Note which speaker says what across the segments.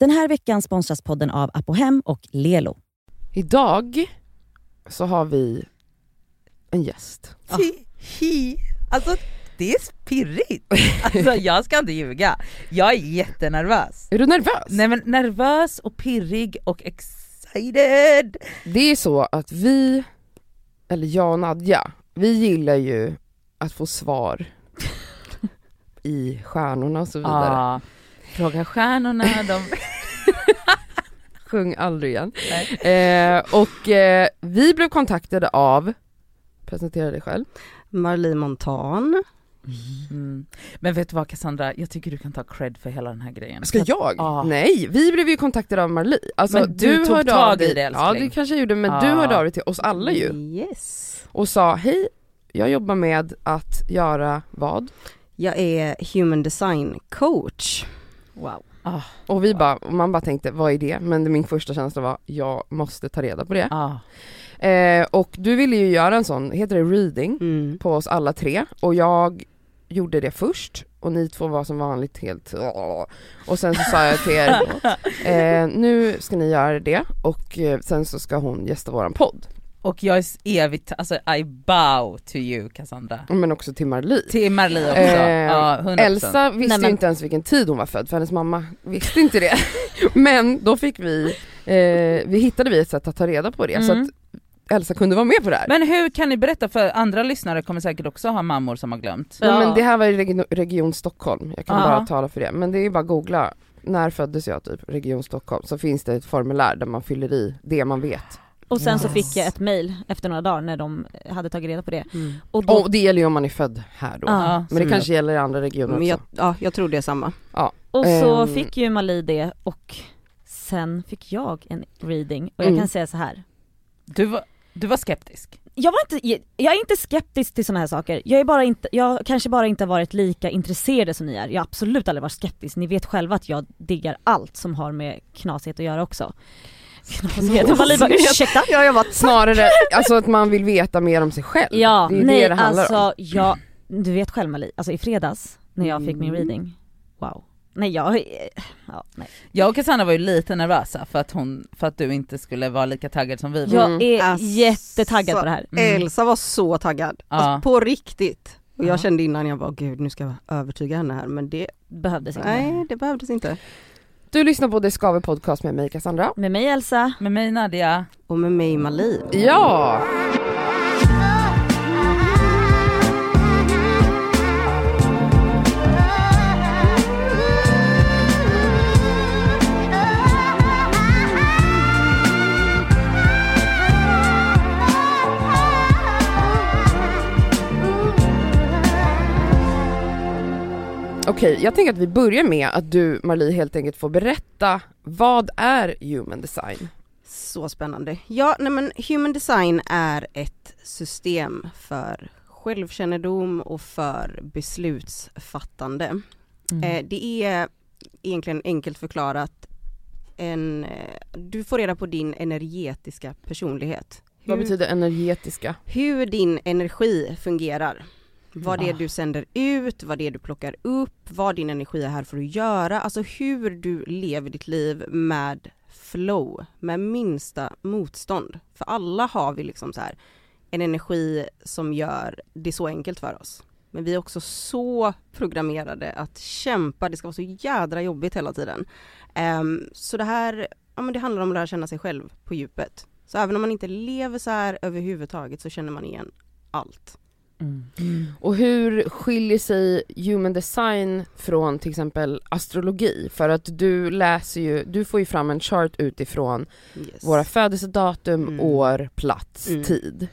Speaker 1: Den här veckan sponsras podden av Apohem och Lelo.
Speaker 2: Idag så har vi en gäst.
Speaker 3: Hi. Alltså det är pirrigt. Alltså jag ska inte ljuga. Jag är jättenervös.
Speaker 2: Är du nervös?
Speaker 3: Nej men nervös och pirrig och excited.
Speaker 2: Det är så att vi, eller jag och Nadja, vi gillar ju att få svar i stjärnorna och så vidare.
Speaker 3: Ja. Fråga stjärnorna, de...
Speaker 2: Sjung aldrig igen. Eh, och eh, vi blev kontaktade av, presentera dig själv.
Speaker 4: Marlie Montan.
Speaker 3: Mm. Men vet du vad Cassandra, jag tycker du kan ta cred för hela den här grejen.
Speaker 2: Ska jag?
Speaker 3: Ja.
Speaker 2: Nej, vi blev ju kontaktade av Marlie. Alltså,
Speaker 3: Men du tog
Speaker 2: hörde
Speaker 3: tag
Speaker 2: av dig,
Speaker 3: i det,
Speaker 2: Ja
Speaker 3: älskling.
Speaker 2: det kanske jag gjorde, men
Speaker 3: Ja.
Speaker 2: du hörde av dig till oss alla ju.
Speaker 4: Yes.
Speaker 2: Och sa hej, jag jobbar med att göra vad?
Speaker 4: Jag är human design coach.
Speaker 1: Wow.
Speaker 3: Ah,
Speaker 2: Och vi bara, och man bara tänkte vad är det? Men min första känsla var, jag måste ta reda på det.
Speaker 3: ah.
Speaker 2: Eh, och du ville ju göra en sån, heter det reading,
Speaker 4: Mm.
Speaker 2: på oss alla tre och jag gjorde det först och ni två var som vanligt helt och sen så sa jag till er eh, nu ska ni göra det och eh, sen så ska hon gästa våran podd
Speaker 3: Och jag är evigt, alltså I bow to you Cassandra.
Speaker 2: men också till Marlie.
Speaker 3: Till Marlie också.
Speaker 2: Eh,
Speaker 3: ja, 100%.
Speaker 2: Elsa visste
Speaker 1: Nej,
Speaker 2: ju
Speaker 1: men-
Speaker 2: inte ens vilken tid hon var född för hennes mamma visste inte det. men då fick vi, eh, vi hittade vi ett sätt att ta reda på det så
Speaker 3: Mm.
Speaker 2: att Elsa kunde vara med på det här.
Speaker 3: Men hur kan ni berätta för andra lyssnare kommer säkert också ha mammor som har glömt.
Speaker 2: Ja. Men det här var i region, region Stockholm, jag kan
Speaker 3: Ja.
Speaker 2: bara tala för det. Men det är ju bara att googla, när föddes jag typ, region Stockholm, så finns det ett formulär där man fyller i det man vet.
Speaker 1: Och sen så
Speaker 3: Yes.
Speaker 1: fick jag ett mail efter några dagar när de hade tagit reda på det.
Speaker 4: Mm.
Speaker 1: Och då,
Speaker 2: Och det gäller ju om man är född här då.
Speaker 1: Ja.
Speaker 3: Ja.
Speaker 2: Men det
Speaker 4: Mm.
Speaker 2: kanske gäller i andra regioner också.
Speaker 4: Men jag, ja, jag tror det är samma.
Speaker 1: och så
Speaker 2: ehm.
Speaker 1: fick ju Mali det och sen fick jag en reading och jag
Speaker 2: Mm.
Speaker 1: kan säga så här.
Speaker 3: Du var, du var skeptisk.
Speaker 1: Jag, var inte, jag är inte skeptisk till sådana här saker. Jag är bara inte, jag kanske bara inte har varit lika intresserad som ni är. Jag har absolut aldrig varit skeptisk. Ni vet själva att jag diggar allt som har med knasighet att göra också. Bara ursäkta?
Speaker 4: Ja, jag var
Speaker 2: Snarare, alltså att man vill veta mer om sig själv.
Speaker 1: Ja,
Speaker 2: det är
Speaker 1: nej
Speaker 2: det det handlar
Speaker 1: alltså
Speaker 2: om.
Speaker 1: jag, du vet själv Mali, alltså i fredags när jag fick min
Speaker 4: Mm.
Speaker 1: reading, wow. Nej jag, ja nej.
Speaker 3: Jag och Cassandra var ju lite nervösa för att, hon, för att du inte skulle vara lika taggad som vi var.
Speaker 1: Jag
Speaker 2: Mm.
Speaker 1: är
Speaker 4: Alltså,
Speaker 1: jättetaggad på det här.
Speaker 3: Mm.
Speaker 4: Elsa var så taggad.
Speaker 3: Ja.
Speaker 4: Alltså, på riktigt. Och jag
Speaker 3: Ja.
Speaker 4: kände innan, jag bara gud nu ska jag övertyga henne här men det,
Speaker 1: Behövdes inte.
Speaker 4: nej det behövdes inte.
Speaker 2: Du lyssnar på Det Skaver Podcast med mig Cassandra.
Speaker 1: Med mig Elsa,
Speaker 3: Med mig Nadia.
Speaker 4: Och med mig Mali.
Speaker 2: Ja! Okej, jag tänker att vi börjar med att du Marlie helt enkelt får berätta vad är human design?
Speaker 4: Så spännande. Ja, nej men human design är ett system för självkännedom och för beslutsfattande.
Speaker 3: Mm.
Speaker 4: Eh, det är egentligen enkelt förklarat en, eh, du får reda på din energetiska personlighet.
Speaker 2: Vad
Speaker 4: Hur-
Speaker 2: betyder energetiska?
Speaker 4: hur din energi fungerar. Vad det är
Speaker 3: Ah.
Speaker 4: du sänder ut, vad det är du plockar upp, vad din energi är här för att göra. Alltså hur du lever ditt liv med flow, med minsta motstånd. För alla har vi liksom så här en energi som gör det så enkelt för oss. Men vi är också så programmerade att kämpa, det ska vara så jädra jobbigt hela tiden. Ehm, så det här, ja men det handlar om att lära känna sig själv på djupet. Så även om man inte lever så här överhuvudtaget så känner man igen allt.
Speaker 3: Mm.
Speaker 2: Och hur skiljer sig human design från till exempel astrologi? För att du läser ju, du får ju fram en chart utifrån
Speaker 4: Yes.
Speaker 2: våra födelsedatum,
Speaker 4: Mm.
Speaker 2: år, plats,
Speaker 4: Mm.
Speaker 2: tid.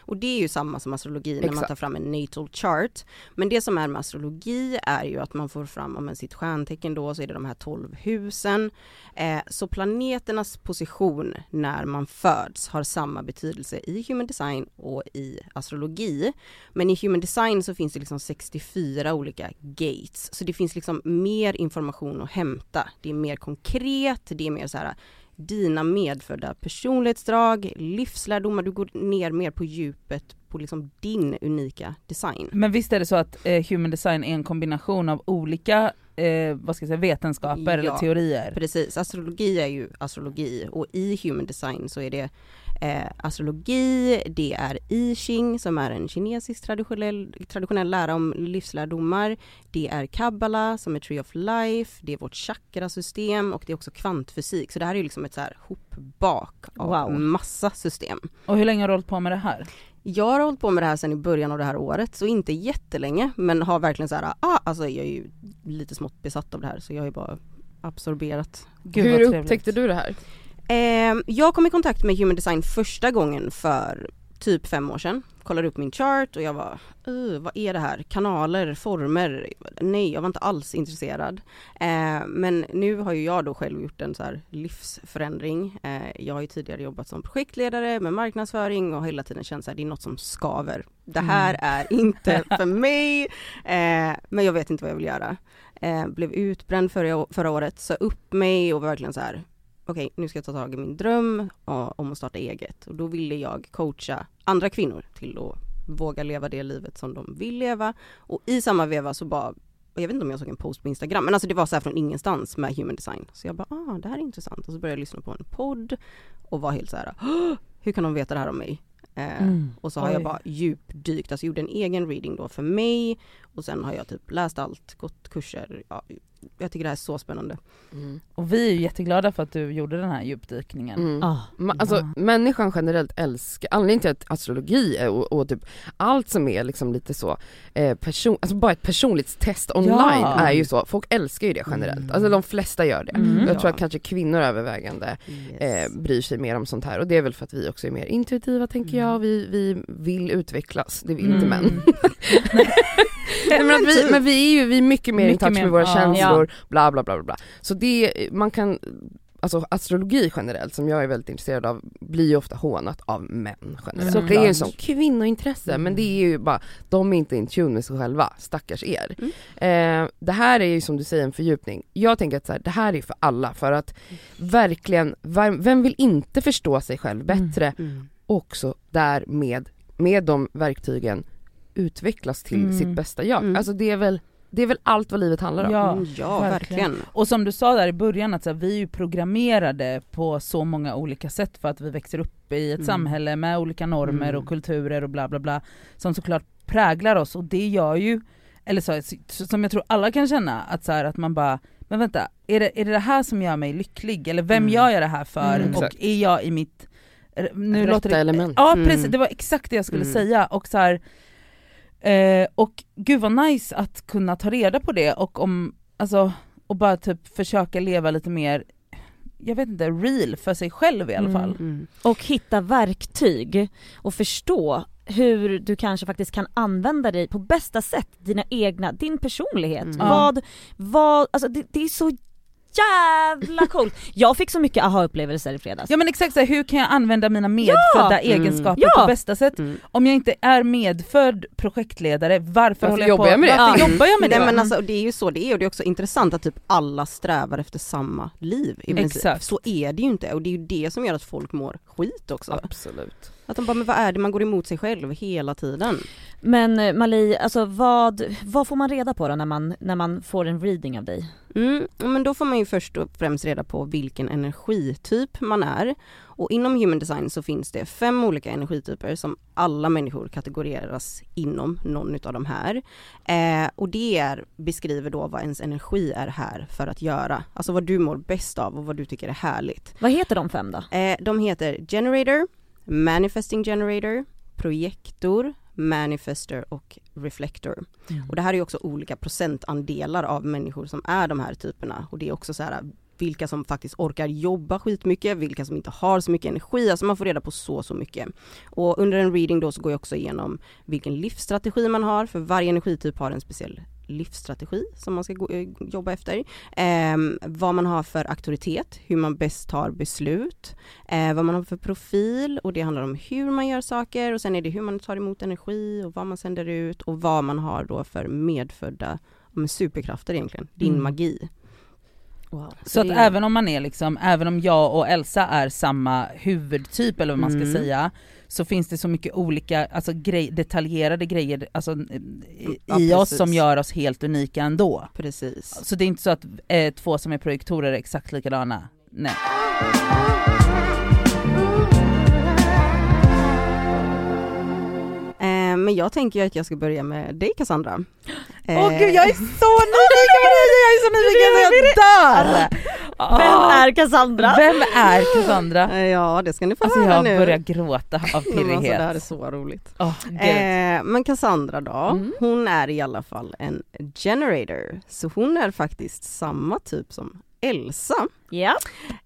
Speaker 4: Och det är ju samma som astrologi när man
Speaker 2: Exakt.
Speaker 4: tar fram en natal chart. Men det som är med astrologi är ju att man får fram om sitt stjärntecken då så är det de här 12 husen. Eh, så planeternas position när man föds har samma betydelse i human design och i astrologi. Men i human design så finns det liksom 64 olika gates. Så det finns liksom mer information att hämta. Det är mer konkret, det är mer så här dina medfödda personlighetsdrag, livslärdomar, du går ner mer på djupet på liksom din unika design.
Speaker 3: Men visst är det så att eh, human design är en kombination av olika eh, vad ska jag säga, vetenskaper eller
Speaker 4: Ja.
Speaker 3: teorier.
Speaker 4: Precis, astrologi är ju astrologi och i human design så är det eh, astrologi, det är I Ching som är en kinesisk traditionell, traditionell lära om livslärdomar. Det är kabbala som är tree of life, det är vårt chakrasystem och det är också kvantfysik. Så det här är ju liksom ett så här hopbak av
Speaker 1: Wow.
Speaker 4: massa system.
Speaker 3: Och hur länge har du hållit på med det här?
Speaker 4: Jag har hållit på med det här sedan i början av det här året, så inte jättelänge men har verkligen så här, ah, alltså jag är ju lite smått besatt av det här så jag har ju bara absorberat
Speaker 3: Gud,
Speaker 2: Hur upptäckte du det här?
Speaker 4: Eh, jag kom i kontakt med human design första gången för typ fem år sedan. Kollade upp min chart och jag var, "Uh, vad är det här? Kanaler, former? Nej, jag var inte alls intresserad. Eh, men nu har ju jag då själv gjort en så här livsförändring. Eh, jag har ju tidigare jobbat som projektledare med marknadsföring och hela tiden känt att det är något som skaver. Det här är inte för mig, eh, men jag vet inte vad jag vill göra. Eh, blev utbränd förra, förra året, sa upp mig och var verkligen så här okej nu ska jag ta tag i min dröm om att starta eget och då ville jag coacha andra kvinnor till att våga leva det livet som de vill leva och i samma veva så bara och jag vet inte om jag såg en post på Instagram men alltså det var så här från ingenstans med human design så jag bara ah det här är intressant och så började jag lyssna på en podd och var helt så här "Åh, hur kan de veta det här om mig? Eh,
Speaker 1: Mm.
Speaker 4: och så har
Speaker 3: Oj.
Speaker 4: jag bara djupdykt, alltså gjorde en egen reading då för mig och sen har jag typ läst allt, gått kurser, ja, jag tycker det här är så spännande.
Speaker 3: Och vi är ju jätteglada för att du gjorde den här djupdykningen.
Speaker 2: Mm.
Speaker 1: Ah.
Speaker 2: Alltså människan generellt älskar, anledningen till att astrologi är och, och typ allt som är liksom lite så, eh, person, alltså bara ett personligt test online
Speaker 3: Ja.
Speaker 2: är ju så, folk älskar ju det generellt,
Speaker 4: Mm.
Speaker 2: alltså de flesta gör det.
Speaker 1: Mm.
Speaker 2: Jag tror att kanske kvinnor övervägande eh,
Speaker 4: Yes.
Speaker 2: bryr sig mer om sånt här och det är väl för att vi också är mer intuitiva tänker jag, vi, vi vill utvecklas, det vill inte
Speaker 3: Mm.
Speaker 2: män. Nej, men, vi, men vi är ju vi är mycket mer
Speaker 3: Mycket
Speaker 2: touch
Speaker 3: mer-
Speaker 2: med våra
Speaker 3: ja.
Speaker 2: känslor, bla bla bla bla. Så det, man kan, alltså astrologi generellt som jag är väldigt intresserad av blir ju ofta hånat av män generellt.
Speaker 3: Såklart.
Speaker 2: Det är ju sån kvinnointresse men
Speaker 4: Mm.
Speaker 2: det är ju bara, de är inte in tune med sig själva, stackars er.
Speaker 4: Mm.
Speaker 2: Eh, det här är ju som du säger en fördjupning. Jag tänker att så här, det här är för alla för att verkligen, vem, vem vill inte förstå sig själv
Speaker 3: Mm.
Speaker 2: bättre
Speaker 4: Mm.
Speaker 2: också därmed, med de verktygen utvecklas till
Speaker 3: Mm.
Speaker 2: sitt bästa jag.
Speaker 4: Mm.
Speaker 2: Alltså det är väl, det är väl allt vad livet handlar om.
Speaker 3: Ja,
Speaker 4: Mm, ja
Speaker 3: verkligen.
Speaker 4: verkligen.
Speaker 3: Och som du sa där i början att så här, vi är ju programmerade på så många olika sätt för att vi växer upp i ett
Speaker 4: Mm.
Speaker 3: samhälle med olika normer
Speaker 4: Mm.
Speaker 3: och kulturer och bla bla bla som såklart präglar oss och det gör ju, eller så, som jag tror alla kan känna att så här, att man bara men vänta, är det, är det det här som gör mig lycklig? Eller vem
Speaker 4: Mm.
Speaker 3: gör jag det här för?
Speaker 2: Mm.
Speaker 3: och är jag i mitt... Nu
Speaker 2: Rätta
Speaker 3: låter det,
Speaker 2: element.
Speaker 3: Ja
Speaker 4: Mm.
Speaker 3: precis, det var exakt det jag skulle
Speaker 4: Mm.
Speaker 3: säga och så här, eh, och gud vad nice att kunna ta reda på det och om, alltså, och bara typ försöka leva lite mer, jag vet inte, real för sig själv i alla
Speaker 1: Mm.
Speaker 3: fall.
Speaker 4: Mm.
Speaker 1: Och hitta verktyg och förstå hur du kanske faktiskt kan använda dig på bästa sätt, dina egna, din personlighet.
Speaker 4: Mm.
Speaker 1: Vad, vad, alltså det, det är så jävla coolt. Jag fick så mycket aha-upplevelser i fredags.
Speaker 3: Ja men exakt så här, hur kan jag använda mina medfödda
Speaker 4: Mm.
Speaker 3: egenskaper
Speaker 1: Ja.
Speaker 3: på bästa sätt?
Speaker 4: Mm.
Speaker 3: Om jag inte är medfödd projektledare, varför,
Speaker 2: Varför
Speaker 3: jag
Speaker 2: jobbar
Speaker 3: på,
Speaker 2: jag med det?
Speaker 3: Varför
Speaker 4: Ja.
Speaker 3: jobbar jag med
Speaker 4: Nej
Speaker 3: det?
Speaker 4: men alltså det är ju så det är och det är också intressant att typ alla strävar efter samma liv i princip.
Speaker 3: Exakt.
Speaker 4: Så är det ju inte och det är ju det som gör att folk mår skit också.
Speaker 2: Absolut.
Speaker 4: Att de bara, men vad är det, man går emot sig själv hela tiden.
Speaker 1: Men eh, Mali, alltså vad, vad får man reda på då när man, när man får en reading av dig?
Speaker 4: Mm, men då får man ju först och främst reda på vilken energityp man är. Och inom human design så finns det fem olika energityper som alla människor kategoriseras inom någon utav de här. Eh, och det är, beskriver då vad ens energi är här för att göra. Alltså vad du mår bäst av och vad du tycker är härligt.
Speaker 1: Vad heter de fem då?
Speaker 4: Eh, de heter Generator, Manifesting Generator, Projektor, Manifester och Reflector. Och det här är ju också olika procentandelar av människor som är de här typerna och det är också så här vilka som faktiskt orkar jobba skitmycket, vilka som inte har så mycket energi, alltså man får reda på så så mycket. Och under en reading då så går jag också igenom vilken livsstrategi man har, för varje energityp har en speciell livsstrategi som man ska gå, eh, jobba efter. Eh, vad man har för auktoritet, hur man bäst tar beslut, eh, vad man har för profil och det handlar om hur man gör saker och sen är det hur man tar emot energi och vad man sänder ut och vad man har då för medfödda men superkrafter egentligen, din
Speaker 3: Mm.
Speaker 4: magi.
Speaker 1: Wow.
Speaker 3: Så att även om man är liksom, även om jag och Elsa är samma huvudtyp eller vad man ska
Speaker 4: Mm.
Speaker 3: säga, så finns det så mycket olika, alltså grej, detaljerade grejer alltså, i,
Speaker 4: Ja,
Speaker 3: i oss som gör oss helt unika ändå.
Speaker 4: Precis.
Speaker 3: Så det är inte så att eh, två som är projektorer är exakt likadana. Nej.
Speaker 4: Eh, men jag tänker ju att jag ska börja med dig Cassandra.
Speaker 3: Åh
Speaker 4: Eh,
Speaker 3: gud jag är så nyfiken på det, jag är så nyfiken så jag dör!
Speaker 1: Vem
Speaker 3: Ah.
Speaker 1: är Cassandra?
Speaker 3: Vem är Cassandra?
Speaker 4: eh, Ja det ska ni få
Speaker 3: Alltså
Speaker 4: höra
Speaker 3: jag
Speaker 4: nu.
Speaker 3: börjar gråta av
Speaker 4: Men Alltså, det här är
Speaker 3: pirrighet.
Speaker 4: så roligt.
Speaker 3: Gud.
Speaker 4: Eh, men Cassandra då,
Speaker 3: Mm.
Speaker 4: hon är i alla fall en generator. Så hon är faktiskt samma typ som Elsa.
Speaker 1: Ja.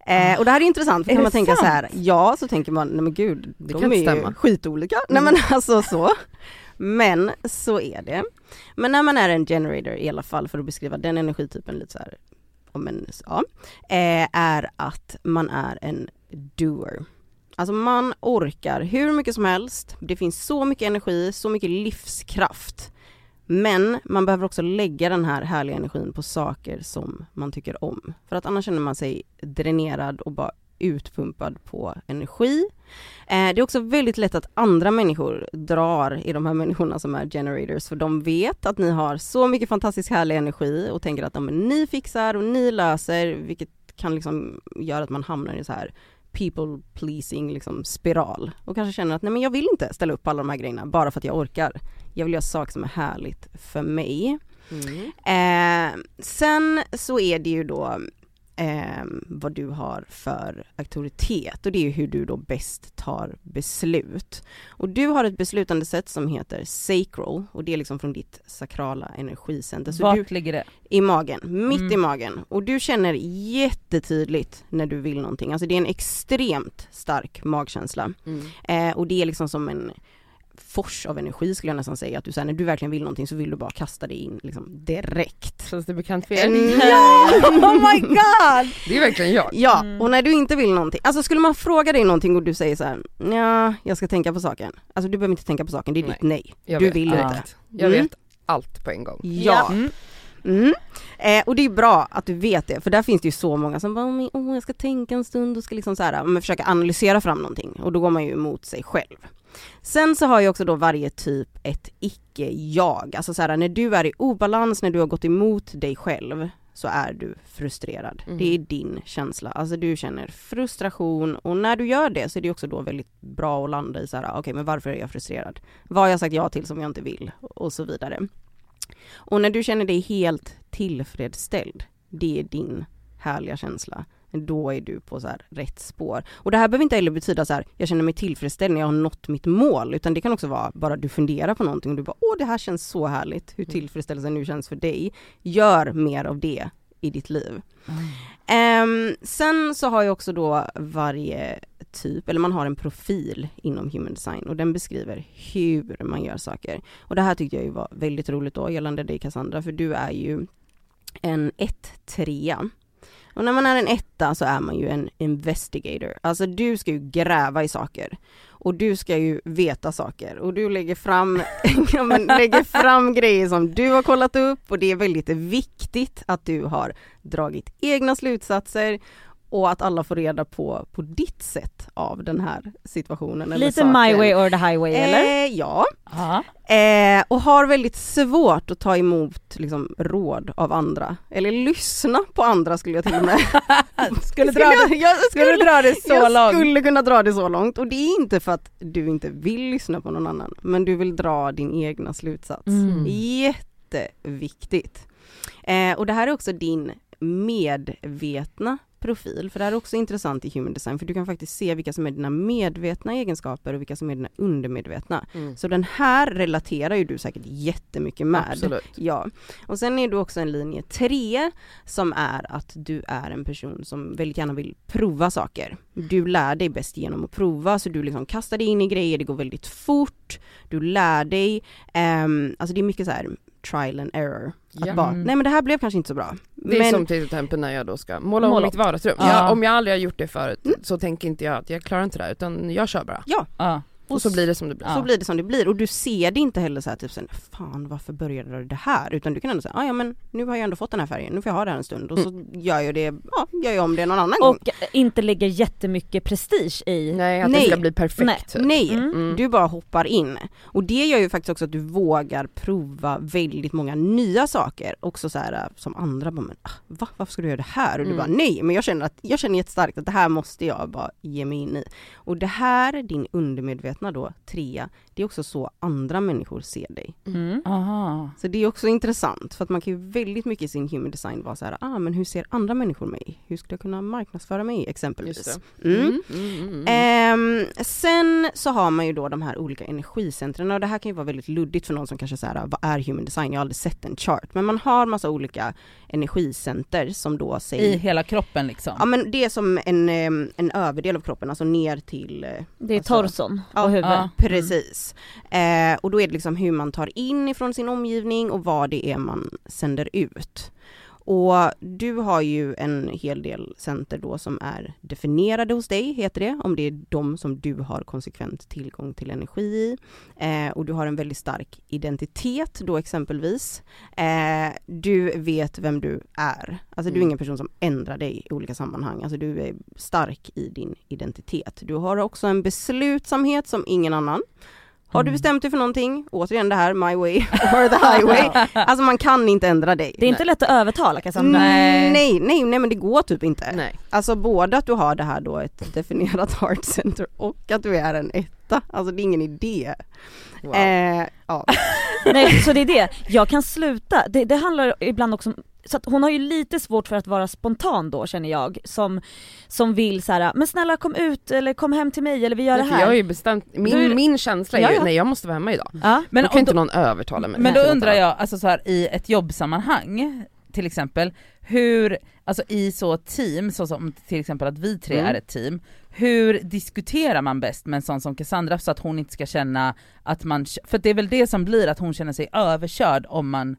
Speaker 4: Eh, och det här är intressant för kan man tänka så
Speaker 3: sant?
Speaker 4: här, ja så tänker man, nej men gud,
Speaker 2: Det
Speaker 4: de
Speaker 2: kan
Speaker 4: är
Speaker 2: inte
Speaker 4: ju
Speaker 2: stämma.
Speaker 4: skitolika. Nej men alltså så. Men så är det. Men när man är en generator i alla fall för att beskriva den energitypen lite så här, om en, ja, eh, är att man är en doer. Alltså man orkar hur mycket som helst, det finns så mycket energi, så mycket livskraft. Men man behöver också lägga den här härliga energin på saker som man tycker om. För att annars känner man sig dränerad och bara utpumpad på energi. Eh, det är också väldigt lätt att andra människor drar i de här människorna som är generators för de vet att ni har så mycket fantastisk härlig energi och tänker att ja, ni fixar och ni löser vilket kan liksom göra att man hamnar i så här people pleasing liksom spiral och kanske känner att nej men jag vill inte ställa upp på alla de här grejerna bara för att jag orkar. Jag vill göra saker som är härligt för mig.
Speaker 2: Mm.
Speaker 4: Eh, sen så är det ju då eh, vad du har för auktoritet och det är hur du då bäst tar beslut. Och du har ett beslutande sätt som heter sacral och det är liksom från ditt sakrala energicenter. Så du,
Speaker 3: Vart ligger det?
Speaker 4: I magen, mitt
Speaker 3: Mm.
Speaker 4: i magen. Och du känner jättetydligt när du vill någonting. Alltså det är en extremt stark magkänsla.
Speaker 2: Mm.
Speaker 4: Eh, och det är liksom som en fors av energi skulle jag nästan säga. Att du säger när du verkligen vill någonting så vill du bara kasta dig in liksom direkt.
Speaker 2: Känns det bekant för er?
Speaker 3: Ja! Oh my god!
Speaker 2: Det är verkligen jag.
Speaker 4: Ja,
Speaker 1: Mm.
Speaker 4: och när du inte vill någonting, alltså skulle man fråga dig någonting och du säger så här, ja, jag ska tänka på saken. Alltså du behöver inte tänka på saken, det är ditt nej.
Speaker 2: Jag
Speaker 4: du
Speaker 2: vet
Speaker 4: vill
Speaker 3: allt.
Speaker 4: inte.
Speaker 2: Jag
Speaker 4: Mm.
Speaker 2: vet allt på en gång.
Speaker 4: Ja.
Speaker 3: Mm.
Speaker 4: Mm. Eh, och det är bra att du vet det, för där finns det ju så många som bara, "Men, åh, jag ska tänka en stund och ska liksom så här, men försöka analysera fram någonting och då går man ju emot sig själv. Sen så har ju också då varje typ ett icke-jag, alltså så här, när du är i obalans, när du har gått emot dig själv så är du frustrerad.
Speaker 2: Mm.
Speaker 4: Det är din känsla, alltså du känner frustration och när du gör det så är det också då väldigt bra att landa i så här, okej men varför är jag frustrerad? Vad har jag sagt ja till som jag inte vill? Och så vidare. Och när du känner dig helt tillfredsställd, det är din härliga känsla, då är du på så här rätt spår. Och det här behöver inte heller betyda så här, jag känner mig tillfredsställd när jag har nått mitt mål, utan det kan också vara bara du funderar på någonting och du bara, åh det här känns så härligt, hur tillfredsställelsen nu känns för dig. Gör mer av det i ditt liv. Ehm, sen så har jag också då varje typ, eller man har en profil inom human design och den beskriver hur man gör saker. Och det här tyckte jag ju var väldigt roligt då gällande dig Cassandra, för du är ju en 1-3. Och när man är en etta så är man ju en investigator. Alltså du ska ju gräva i saker. Och du ska ju veta saker och du lägger fram, ja, men, lägger fram grejer som du har kollat upp och det är väldigt viktigt att du har dragit egna slutsatser och att alla får reda på, på ditt sätt av den här situationen. eller
Speaker 1: Lite
Speaker 4: saken.
Speaker 1: my way or the highway eller?
Speaker 4: Eh, ja,
Speaker 3: Ja.
Speaker 4: Eh, och har väldigt svårt att ta emot liksom, råd av andra. Eller lyssna på andra skulle jag till och med.
Speaker 3: Skulle dra det,
Speaker 4: jag, jag
Speaker 3: skulle dra det så
Speaker 4: jag
Speaker 3: långt.
Speaker 4: skulle kunna dra det så långt och det är inte för att du inte vill lyssna på någon annan men du vill dra din egna slutsats.
Speaker 1: Mm.
Speaker 4: Jätteviktigt. Eh, och det här är också din medvetna profil, för det här är också intressant i human design, för du kan faktiskt se vilka som är dina medvetna egenskaper och vilka som är dina undermedvetna.
Speaker 2: Mm.
Speaker 4: Så den här relaterar ju du säkert jättemycket med.
Speaker 2: Absolut.
Speaker 4: Ja, och sen är du också en linje 3 som är att du är en person som väldigt gärna vill prova saker. Du lär dig bäst genom att prova, så du liksom kastar dig in i grejer, det går väldigt fort, du lär dig, ehm, alltså det är mycket så här trial and error. Att
Speaker 2: Ja.
Speaker 4: bara,
Speaker 3: Mm.
Speaker 4: nej men det här blev kanske inte så bra.
Speaker 2: Det är
Speaker 4: men,
Speaker 2: som till exempel när jag då ska måla om
Speaker 1: Måla
Speaker 2: mitt vardagsrum.
Speaker 3: Ja.
Speaker 2: Jag, om jag aldrig har gjort det förut
Speaker 4: Mm.
Speaker 2: så tänker inte jag att jag klarar inte det här utan jag kör bara.
Speaker 3: Ja.
Speaker 2: Och så blir det som det blir.
Speaker 3: Ja.
Speaker 4: Så blir det som det blir och du ser det inte heller så här typ sen, fan varför började det här? Utan du kan ändå säga, ah, ja men nu har jag ändå fått den här färgen, nu får jag ha den här en stund och så gör jag det, ja, gör jag om det någon annan gång.
Speaker 1: Och inte lägger jättemycket prestige i
Speaker 2: Nej att
Speaker 4: Nej.
Speaker 2: det ska bli perfekt. typ.
Speaker 4: Nej,
Speaker 1: Mm.
Speaker 4: du bara hoppar in. Och det gör ju faktiskt också att du vågar prova väldigt många nya saker. Också så här äh, som andra bara, men, ah, va? varför ska du göra det här? Och du
Speaker 2: Mm.
Speaker 4: bara nej, men jag känner, att, jag känner jättestarkt att det här måste jag bara ge mig in i. Och det här, din undermedvetna då, trea, det är också så andra människor ser dig.
Speaker 1: Mm.
Speaker 3: Aha.
Speaker 4: Så det är också intressant för att man kan ju väldigt mycket i sin human design vara så här, ah men hur ser andra människor mig? Hur skulle jag kunna marknadsföra mig exempelvis?
Speaker 2: Just
Speaker 4: Mm.
Speaker 2: Mm. Mm. Mm.
Speaker 4: Ehm, sen så har man ju då de här olika energicentren och det här kan ju vara väldigt luddigt för någon som kanske säger vad är human design? Jag har aldrig sett en chart. Men man har massa olika energicenter som då säger
Speaker 3: I hela kroppen liksom.
Speaker 4: Ja men det är som en, ehm, en överdel av kroppen, alltså ner till eh,
Speaker 1: Det är
Speaker 4: Alltså,
Speaker 1: torson
Speaker 4: ja,
Speaker 1: och huvudet.
Speaker 3: ja.
Speaker 4: Precis. Eh, och då är det liksom hur man tar in ifrån sin omgivning och vad det är man sänder ut. Och du har ju en hel del center då som är definierade hos dig, heter det, om det är de som du har konsekvent tillgång till energi i. Eh, och du har en väldigt stark identitet då exempelvis. Eh, du vet vem du är. Alltså du är
Speaker 2: Mm.
Speaker 4: ingen person som ändrar dig i olika sammanhang. Alltså du är stark i din identitet. Du har också en beslutsamhet som ingen annan. Har du
Speaker 3: Mm.
Speaker 4: bestämt dig för någonting, återigen det här my way or the highway. Alltså man kan inte ändra dig.
Speaker 1: Det är inte lätt att övertala Cassandra.
Speaker 3: Nej.
Speaker 4: Nej, nej, nej men det går typ inte.
Speaker 2: Nej.
Speaker 4: Alltså både att du har det här då ett definierat heart center och att du är en etta. Alltså det är ingen idé.
Speaker 2: Wow.
Speaker 4: Eh, ja.
Speaker 1: Nej så det är det, jag kan sluta, det, det handlar ibland också om så att hon har ju lite svårt för att vara spontan då känner jag, som, som vill så här: men snälla kom ut eller kom hem till mig eller vi gör
Speaker 2: Nej,
Speaker 1: det här.
Speaker 2: jag har ju bestämt, min,
Speaker 1: Du-
Speaker 2: min känsla är ju,
Speaker 1: Ja, ja.
Speaker 2: nej jag måste vara hemma idag.
Speaker 1: Ja.
Speaker 3: Men,
Speaker 2: då kan inte
Speaker 3: då,
Speaker 2: någon övertala mig.
Speaker 3: men då undrar jag, alltså så här, i ett jobbsammanhang till exempel, hur, alltså i så team, så som till exempel att vi tre
Speaker 2: Mm.
Speaker 3: är ett team, hur diskuterar man bäst med en sån som Cassandra så att hon inte ska känna att man, för det är väl det som blir att hon känner sig överkörd om man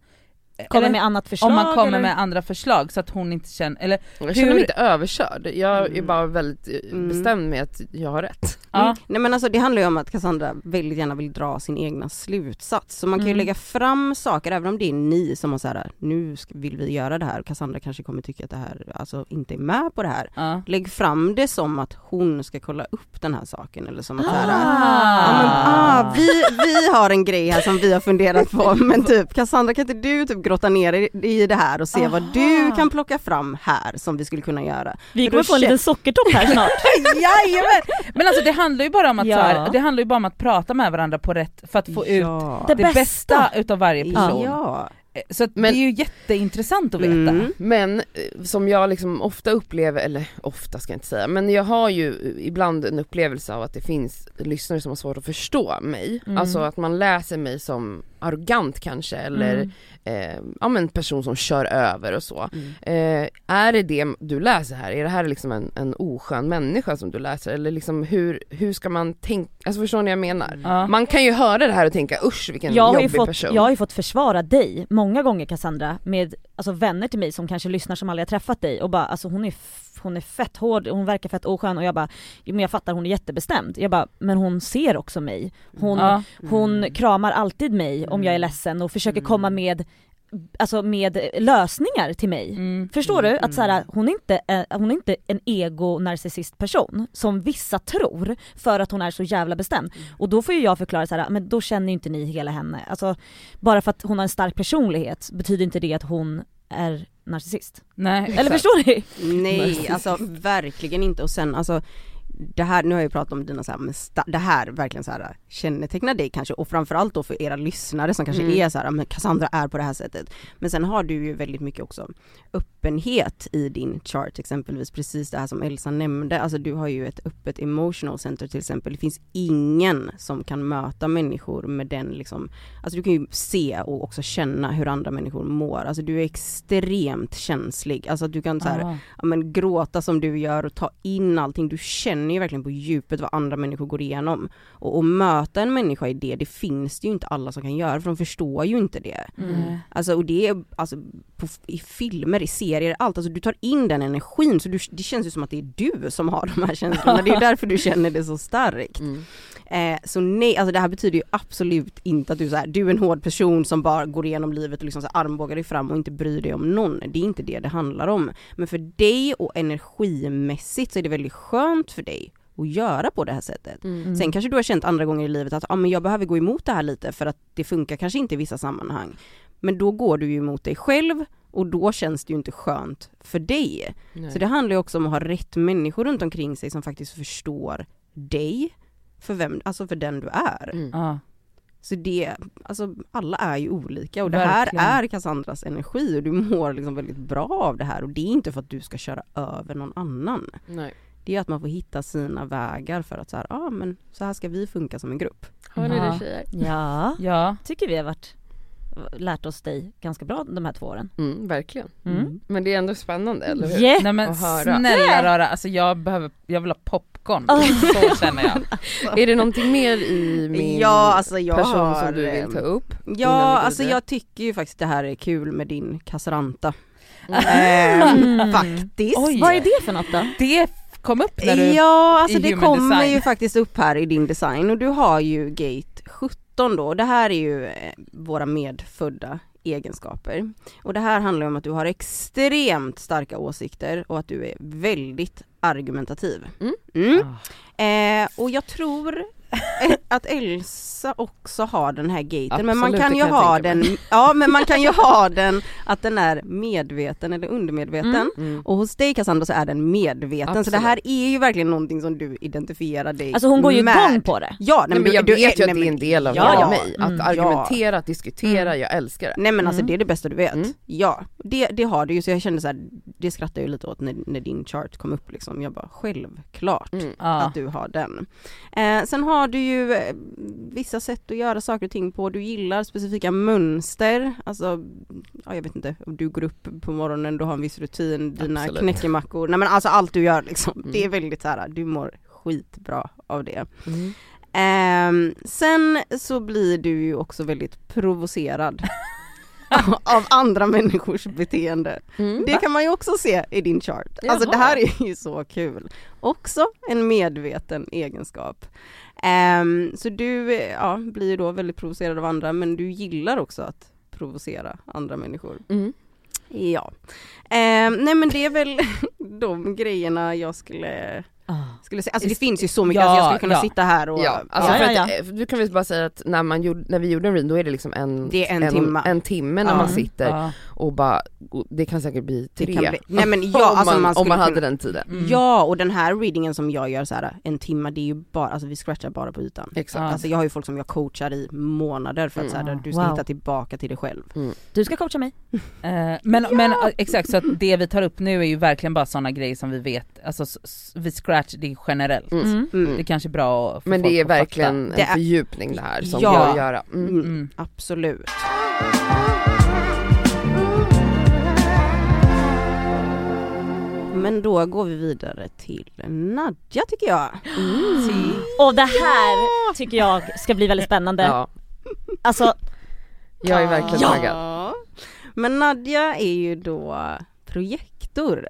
Speaker 1: Kommer
Speaker 3: eller
Speaker 1: med annat förslag
Speaker 3: om man kommer
Speaker 1: eller?
Speaker 3: med andra förslag så att hon inte känner, eller
Speaker 2: Jag känner mig
Speaker 3: hur-
Speaker 2: inte överkörd, jag är
Speaker 4: Mm.
Speaker 2: bara väldigt eh,
Speaker 4: Mm.
Speaker 2: bestämd med att jag har rätt.
Speaker 3: ja.
Speaker 4: Mm. Nej men alltså det handlar ju om att Cassandra väldigt gärna vill dra sin egna slutsats. Så man kan ju
Speaker 1: Mm.
Speaker 4: lägga fram saker, även om det är ni som har såhär, nu vill vi göra det här. Cassandra kanske kommer tycka att det här, alltså inte är med på det här.
Speaker 3: ja.
Speaker 4: Lägg fram det som att hon ska kolla upp den här saken eller som att
Speaker 3: Ah.
Speaker 4: Ja, men, ah, vi, vi har en grej här som vi har funderat på men typ Cassandra kan inte du typ grotta ner i, det här och se vad du
Speaker 3: Aha.
Speaker 4: kan plocka fram här som vi skulle kunna göra.
Speaker 1: Vi kommer få en liten sockertopp här snart.
Speaker 3: Jajamän! Men alltså det handlar ju bara om att,
Speaker 1: Ja.
Speaker 3: så här, det handlar ju bara om att prata med varandra på rätt, för att få ut
Speaker 4: ja.
Speaker 1: Det
Speaker 3: det
Speaker 1: bästa.
Speaker 3: bästa utav varje person.
Speaker 4: Ja.
Speaker 3: Så att
Speaker 2: Men-
Speaker 3: det är ju jätteintressant att veta.
Speaker 4: Mm.
Speaker 2: Men eh, som jag liksom ofta upplever, eller ofta ska jag inte säga, men jag har ju eh, ibland en upplevelse av att det finns lyssnare som har svårt att förstå mig.
Speaker 1: Mm.
Speaker 2: Alltså att man läser mig som arrogant kanske eller
Speaker 1: Mm.
Speaker 2: eh, ja men person som kör över och så.
Speaker 4: Mm.
Speaker 2: Eh, är det det du läser här? Är det här liksom en, en oskön människa som du läser? Eller liksom hur, hur ska man tänka, alltså förstår ni vad jag menar?
Speaker 3: Ja.
Speaker 2: Man kan ju höra det här och tänka usch vilken
Speaker 1: Jag
Speaker 2: jobbig
Speaker 1: fått,
Speaker 2: person.
Speaker 1: jag har ju fått försvara dig många gånger Cassandra med alltså, vänner till mig som kanske lyssnar som aldrig har träffat dig och bara alltså hon är, hon är fett hård, hon verkar fett oskön och jag bara, men jag fattar hon är jättebestämd. Jag bara, men hon ser också mig. Hon,
Speaker 3: Ja.
Speaker 1: hon
Speaker 4: Mm.
Speaker 1: kramar alltid mig om jag är ledsen och försöker komma med Alltså med lösningar till mig.
Speaker 3: Mm.
Speaker 1: Förstår du? Att
Speaker 4: Mm.
Speaker 1: så här, hon, är inte, eh, hon är inte en ego-narcissist person som vissa tror för att hon är så jävla bestämd. Och då får ju jag förklara så här, men då känner ju inte ni hela henne. Alltså, bara för att hon har en stark personlighet betyder inte det att hon är narcissist.
Speaker 3: Nej,
Speaker 1: Eller
Speaker 3: exakt.
Speaker 1: förstår ni?
Speaker 4: Nej, alltså verkligen inte och sen alltså det här, nu har jag ju pratat om dina så här, men det här verkligen så här kännetecknar dig kanske och framförallt då för era lyssnare som kanske
Speaker 2: Mm.
Speaker 4: är så här, men Cassandra är på det här sättet. Men sen har du ju väldigt mycket också öppenhet i din chart exempelvis, precis det här som Elsa nämnde, alltså du har ju ett öppet emotional center till exempel. Det finns ingen som kan möta människor med den liksom, alltså du kan ju se och också känna hur andra människor mår, alltså du är extremt känslig, alltså du kan så här,
Speaker 3: ja,
Speaker 4: men gråta som du gör och ta in allting. Du känner ju verkligen på djupet vad andra människor går igenom. Och att möta en människa i det, det finns det ju inte alla som kan göra för de förstår ju inte det.
Speaker 3: Nej.
Speaker 4: Alltså och det är alltså på, i filmer, i serier, allt. Alltså du tar in den energin så du, det känns ju som att det är du som har de här känslorna. Det är därför du känner det så starkt.
Speaker 2: Mm.
Speaker 4: Eh, så nej, alltså det här betyder ju absolut inte att du, så här, du är en hård person som bara går igenom livet och liksom så här, armbågar dig fram och inte bryr dig om någon. Det är inte det det handlar om. Men för dig och energimässigt så är det väldigt skönt för dig att göra på det här sättet.
Speaker 2: Mm.
Speaker 4: Sen kanske du har känt andra gånger i livet att ah, men jag behöver gå emot det här lite för att det funkar kanske inte i vissa sammanhang. Men då går du ju emot dig själv och då känns det ju inte skönt för dig.
Speaker 2: Nej.
Speaker 4: Så det handlar ju också om att ha rätt människor runt omkring sig som faktiskt förstår dig för vem, alltså för den du är.
Speaker 2: Mm.
Speaker 3: Ja.
Speaker 4: Så det, alltså alla är ju olika och det
Speaker 3: Verkligen.
Speaker 4: här är Cassandras energi och du mår liksom väldigt bra av det här och det är inte för att du ska köra över någon annan.
Speaker 2: Nej.
Speaker 4: Det är att man får hitta sina vägar för att så här, ah, men så här ska vi funka som en grupp.
Speaker 2: Hör ni
Speaker 3: Ja.
Speaker 2: det tjejer?
Speaker 1: Ja,
Speaker 3: ja.
Speaker 1: tycker vi har varit, lärt oss dig ganska bra de här två åren.
Speaker 2: Mm, verkligen.
Speaker 1: Mm.
Speaker 2: Men det är ändå spännande, eller hur?
Speaker 1: Yeah.
Speaker 3: Nej men snälla rara, alltså jag behöver, jag vill ha popcorn.
Speaker 1: Oh.
Speaker 3: Så känner jag.
Speaker 2: Är det någonting mer i min
Speaker 4: Ja, alltså jag
Speaker 2: person
Speaker 4: har,
Speaker 2: som du vill
Speaker 4: ehm,
Speaker 2: ta upp?
Speaker 4: Ja, alltså jag tycker ju faktiskt det här är kul med din Casaranta.
Speaker 1: Mm.
Speaker 4: Eh, faktiskt.
Speaker 3: Oj.
Speaker 1: Vad är det för något då?
Speaker 3: Det kom upp när du,
Speaker 4: Ja, alltså det kommer
Speaker 3: design.
Speaker 4: ju faktiskt upp här i din design och du har ju gate 17 då. Det här är ju eh, våra medfödda egenskaper. Och det här handlar om att du har extremt starka åsikter och att du är väldigt argumentativ.
Speaker 2: Mm.
Speaker 4: Mm.
Speaker 3: Ah.
Speaker 4: Eh, och jag tror att Elsa också har den här gaten men man
Speaker 2: Absolut,
Speaker 4: kan ju
Speaker 2: kan
Speaker 4: ha den, ja men man kan ju ha den att den är medveten eller undermedveten.
Speaker 1: Mm.
Speaker 2: Mm.
Speaker 4: Och hos dig Cassandra så är den medveten så det
Speaker 2: Absolut.
Speaker 4: här är ju verkligen någonting som du identifierar dig
Speaker 1: Alltså hon går ju
Speaker 4: med.
Speaker 1: igång på det.
Speaker 4: Ja,
Speaker 2: Nej, men jag
Speaker 4: du-
Speaker 2: vet ju
Speaker 4: nej,
Speaker 2: att det är en del av
Speaker 1: ja,
Speaker 2: hela
Speaker 1: ja.
Speaker 2: mig, att
Speaker 1: Mm.
Speaker 2: argumentera, att diskutera, jag älskar det.
Speaker 4: Nej men alltså
Speaker 1: Mm.
Speaker 4: det är det bästa du vet.
Speaker 2: Mm.
Speaker 4: Ja, det, det har du ju så jag kände så här, det skrattar jag ju lite åt när, när din chart kom upp liksom. Jag bara självklart
Speaker 2: Mm.
Speaker 4: Att du har den. Eh, sen har du ju eh, vissa sätt att göra saker och ting på, du gillar specifika mönster, alltså ja, jag vet inte, om du går upp på morgonen, du har en viss rutin, dina
Speaker 2: Absolut.
Speaker 4: knäckemackor, nej men alltså allt du gör liksom,
Speaker 2: Mm.
Speaker 4: det är väldigt så här, du mår skitbra av det.
Speaker 2: Mm.
Speaker 4: Ehm, sen så blir du ju också väldigt provocerad av- andra människors beteende.
Speaker 2: Mm.
Speaker 4: Det kan man ju också se i din chart. Alltså
Speaker 1: Jaha.
Speaker 4: det här är ju så kul. Också en medveten egenskap. Ehm, så du ja, blir ju då väldigt provocerad av andra men du gillar också att provocera andra människor.
Speaker 2: Mm.
Speaker 4: Ja. Ehm, nej men det är väl de grejerna jag skulle, skulle säga. Alltså det finns ju så mycket,
Speaker 3: Ja,
Speaker 4: alltså jag skulle kunna
Speaker 3: ja.
Speaker 4: sitta här och
Speaker 2: Ja, alltså
Speaker 1: Ja,
Speaker 2: för
Speaker 1: ja,
Speaker 2: att, eh, du kan väl bara säga att när, man gjorde, när vi gjorde en read då är det liksom en,
Speaker 4: Det är en timme.
Speaker 2: en timme när
Speaker 4: Ja.
Speaker 2: man sitter
Speaker 3: Ja.
Speaker 2: och bara, och det kan säkert bli
Speaker 4: Det
Speaker 2: tre.
Speaker 4: kan bli, nej men ja,
Speaker 2: om
Speaker 4: alltså
Speaker 2: man,
Speaker 4: man
Speaker 2: om man hade
Speaker 4: kunna,
Speaker 2: den tiden.
Speaker 3: Mm.
Speaker 4: Ja och den här readingen som jag gör så här en timme det är ju bara, alltså vi scratchar bara på ytan.
Speaker 2: Exakt.
Speaker 3: Ja.
Speaker 4: Alltså jag har ju folk som jag coachar i månader för att så här,
Speaker 3: Mm.
Speaker 4: du ska
Speaker 1: Wow.
Speaker 4: hitta tillbaka till dig själv.
Speaker 1: Du ska coacha mig.
Speaker 3: Eh, men, men eh, exakt så att det vi tar upp nu är ju verkligen bara sådana grejer som vi vet, alltså vi scratch det är generellt.
Speaker 2: Mm.
Speaker 1: Mm.
Speaker 4: Mm.
Speaker 3: Det kanske är bra att få
Speaker 2: Men
Speaker 3: folk
Speaker 2: det är
Speaker 3: att fatta.
Speaker 2: verkligen
Speaker 4: Det
Speaker 2: en
Speaker 4: är-
Speaker 2: fördjupning det här som
Speaker 4: Ja.
Speaker 2: går att göra. Mm.
Speaker 4: Mm.
Speaker 3: Mm.
Speaker 4: Absolut. Men då går vi vidare till Nadja tycker jag.
Speaker 2: Mm.
Speaker 1: Och det här tycker jag ska bli väldigt spännande.
Speaker 2: Ja,
Speaker 1: Alltså,
Speaker 2: jag är verkligen
Speaker 1: Ja.
Speaker 2: taggad.
Speaker 4: Men Nadja är ju då projektor.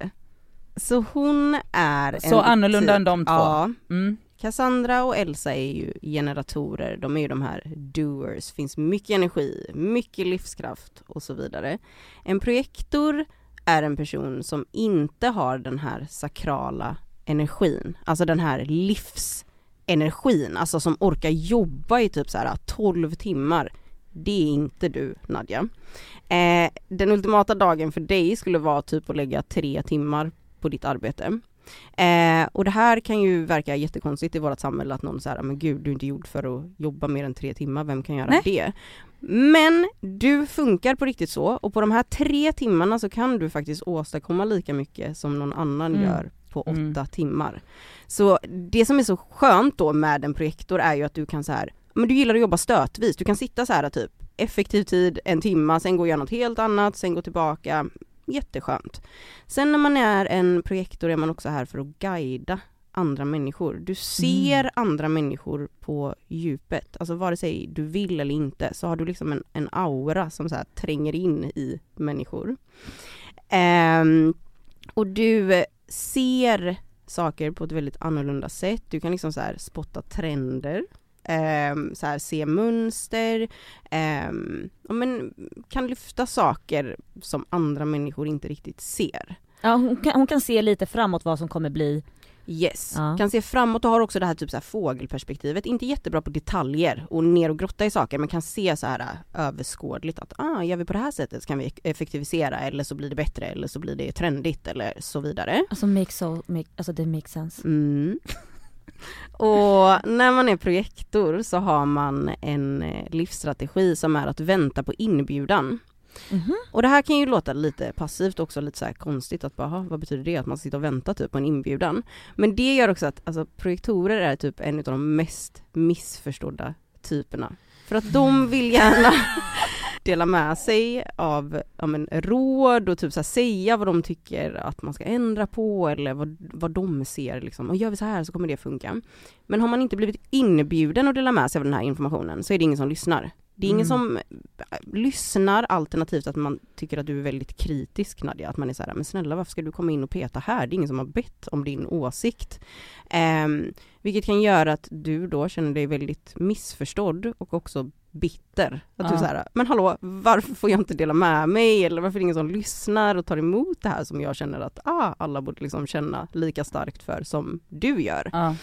Speaker 4: Så hon är
Speaker 3: Så annorlunda än de två.
Speaker 4: Ja,
Speaker 3: Mm.
Speaker 4: Cassandra och Elsa är ju generatorer, de är ju de här doers, finns mycket energi, mycket livskraft och så vidare. En projektor är en person som inte har den här sakrala energin, alltså den här livsenergin, alltså som orkar jobba i typ så här 12 timmar. Det är inte du Nadja. Eh, den ultimata dagen för dig skulle vara typ att lägga tre timmar på ditt arbete. Eh, och det här kan ju verka jättekonstigt i vårt samhälle att någon säger men gud du är inte gjord för att jobba mer än tre timmar, vem kan göra
Speaker 3: Nej.
Speaker 4: det? Men du funkar på riktigt så och på de här tre timmarna så kan du faktiskt åstadkomma lika mycket som någon annan
Speaker 1: Mm.
Speaker 4: gör på åtta
Speaker 3: Mm.
Speaker 4: timmar. Så det som är så skönt då med en projektor är ju att du kan så här, men du gillar att jobba stötvis, du kan sitta så här typ effektiv tid, en timma, sen gå och göra något helt annat, sen gå tillbaka. Jätteskönt. Sen när man är en projektor är man också här för att guida andra människor. Du ser
Speaker 3: Mm.
Speaker 4: andra människor på djupet, alltså vare sig du vill eller inte så har du liksom en, en aura som så här tränger in i människor. Ehm, och du ser saker på ett väldigt annorlunda sätt. Du kan liksom så spotta trender ehm, så här, se mönster, ehm, ja, men kan lyfta saker som andra människor inte riktigt ser.
Speaker 1: Ja, hon, kan, hon kan se lite framåt vad som kommer bli.
Speaker 4: Yes,
Speaker 1: Ja.
Speaker 4: kan se framåt och har också det här typ så här fågelperspektivet, inte jättebra på detaljer och ner och grotta i saker men kan se så här äh, överskådligt att ah, gör vi på det här sättet så kan vi effektivisera eller så blir det bättre eller så blir det trendigt eller så vidare.
Speaker 1: Alltså make so, make, alltså det makes sense.
Speaker 4: Mm. Och när man är projektor så har man en eh, livsstrategi som är att vänta på inbjudan.
Speaker 1: Mhm.
Speaker 4: Och det här kan ju låta lite passivt också lite så konstigt att bara, "Ha, vad betyder det att man sitter och väntar typ på en inbjudan? Men det gör också att alltså, projektorer är typ en av de mest missförstådda typerna. För att de vill gärna dela med sig av ja, men, råd och typ så här, säga vad de tycker att man ska ändra på eller vad, vad de ser liksom. Och gör vi så här så kommer det funka. Men har man inte blivit inbjuden att dela med sig av den här informationen så är det ingen som lyssnar. Det är ingen
Speaker 3: Mm.
Speaker 4: som äh, lyssnar alternativt att man tycker att du är väldigt kritisk Nadja, att man är så här, men snälla varför ska du komma in och peta här? Det är ingen som har bett om din åsikt. Ehm, vilket kan göra att du då känner dig väldigt missförstådd och också bitter. Att du
Speaker 3: Ja.
Speaker 4: är så här, men hallå, varför får jag inte dela med mig? Eller varför är det ingen som lyssnar och tar emot det här som jag känner att ah, alla borde liksom känna lika starkt för som du gör.
Speaker 3: Ja.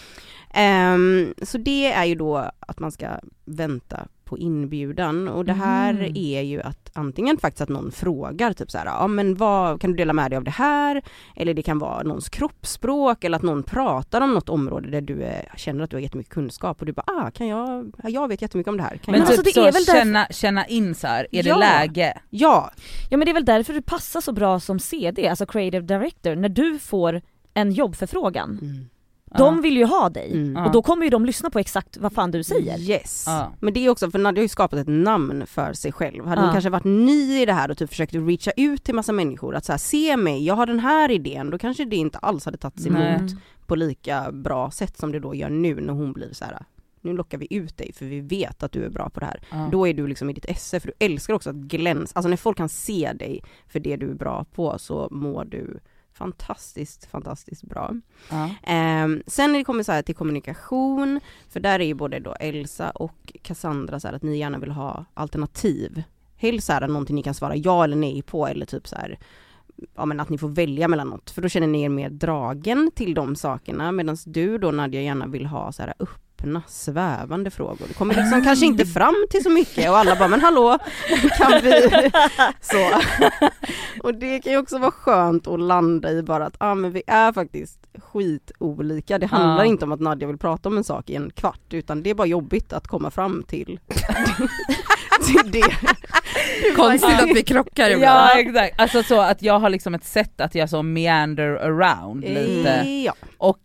Speaker 4: Ehm, så det är ju då att man ska vänta på inbjudan och det här
Speaker 3: Mm.
Speaker 4: är ju att antingen faktiskt att någon frågar typ så här, ja men vad kan du dela med dig av det här? Eller det kan vara någons kroppsspråk eller att någon pratar om något område där du är, känner att du har jättemycket kunskap och du bara, ah kan jag, ja, jag vet jättemycket om det här. Kan
Speaker 3: Men
Speaker 4: jag?
Speaker 1: alltså,
Speaker 3: typ
Speaker 1: det
Speaker 3: så
Speaker 1: är väl därför-
Speaker 3: känna, känna in så här. är
Speaker 4: Ja.
Speaker 3: det läge?
Speaker 4: Ja,
Speaker 1: Ja men det är väl därför du passar så bra som CD, alltså creative director, när du får en jobbförfrågan. De vill ju ha dig
Speaker 4: Mm.
Speaker 1: Och då kommer ju de lyssna på exakt vad fan du säger.
Speaker 4: Yes.
Speaker 3: Ja.
Speaker 4: Men det är också för Nadja har ju skapat ett namn för sig själv. Hade hon kanske varit ny i det här och typ försökt reacha ut till massa människor att så här, se mig, jag har den här idén, då kanske det inte alls hade tagits emot
Speaker 3: Nej.
Speaker 1: Mm.
Speaker 4: på lika bra sätt som det då gör nu när hon blir så här. nu lockar vi ut dig för vi vet att du är bra på det här.
Speaker 3: Ja.
Speaker 4: Då är du liksom i ditt esse för du älskar också att glänsa, alltså när folk kan se dig för det du är bra på så mår du fantastiskt, fantastiskt bra.
Speaker 3: Ja.
Speaker 4: Ehm, sen när det kommer så här till kommunikation, för där är ju både då Elsa och Cassandra så här att ni gärna vill ha alternativ. Helst så här någonting ni kan svara ja eller nej på eller typ så här ja men att ni får välja mellan något för då känner ni er mer dragen till de sakerna medan du då Nadja gärna vill ha så här öppna svävande frågor. Det kommer liksom kanske inte fram till så mycket och alla bara men hallå kan vi så. Och det kan ju också vara skönt att landa i bara att ah, men vi är faktiskt skitolika. Det handlar
Speaker 3: Ja.
Speaker 4: inte om att Nadja vill prata om en sak i en kvart utan det är bara jobbigt att komma fram till, till det.
Speaker 2: Konstigt att vi krockar ibland.
Speaker 3: Ja exakt, alltså så att jag har liksom ett sätt att jag så meander around lite
Speaker 4: Ja.
Speaker 3: och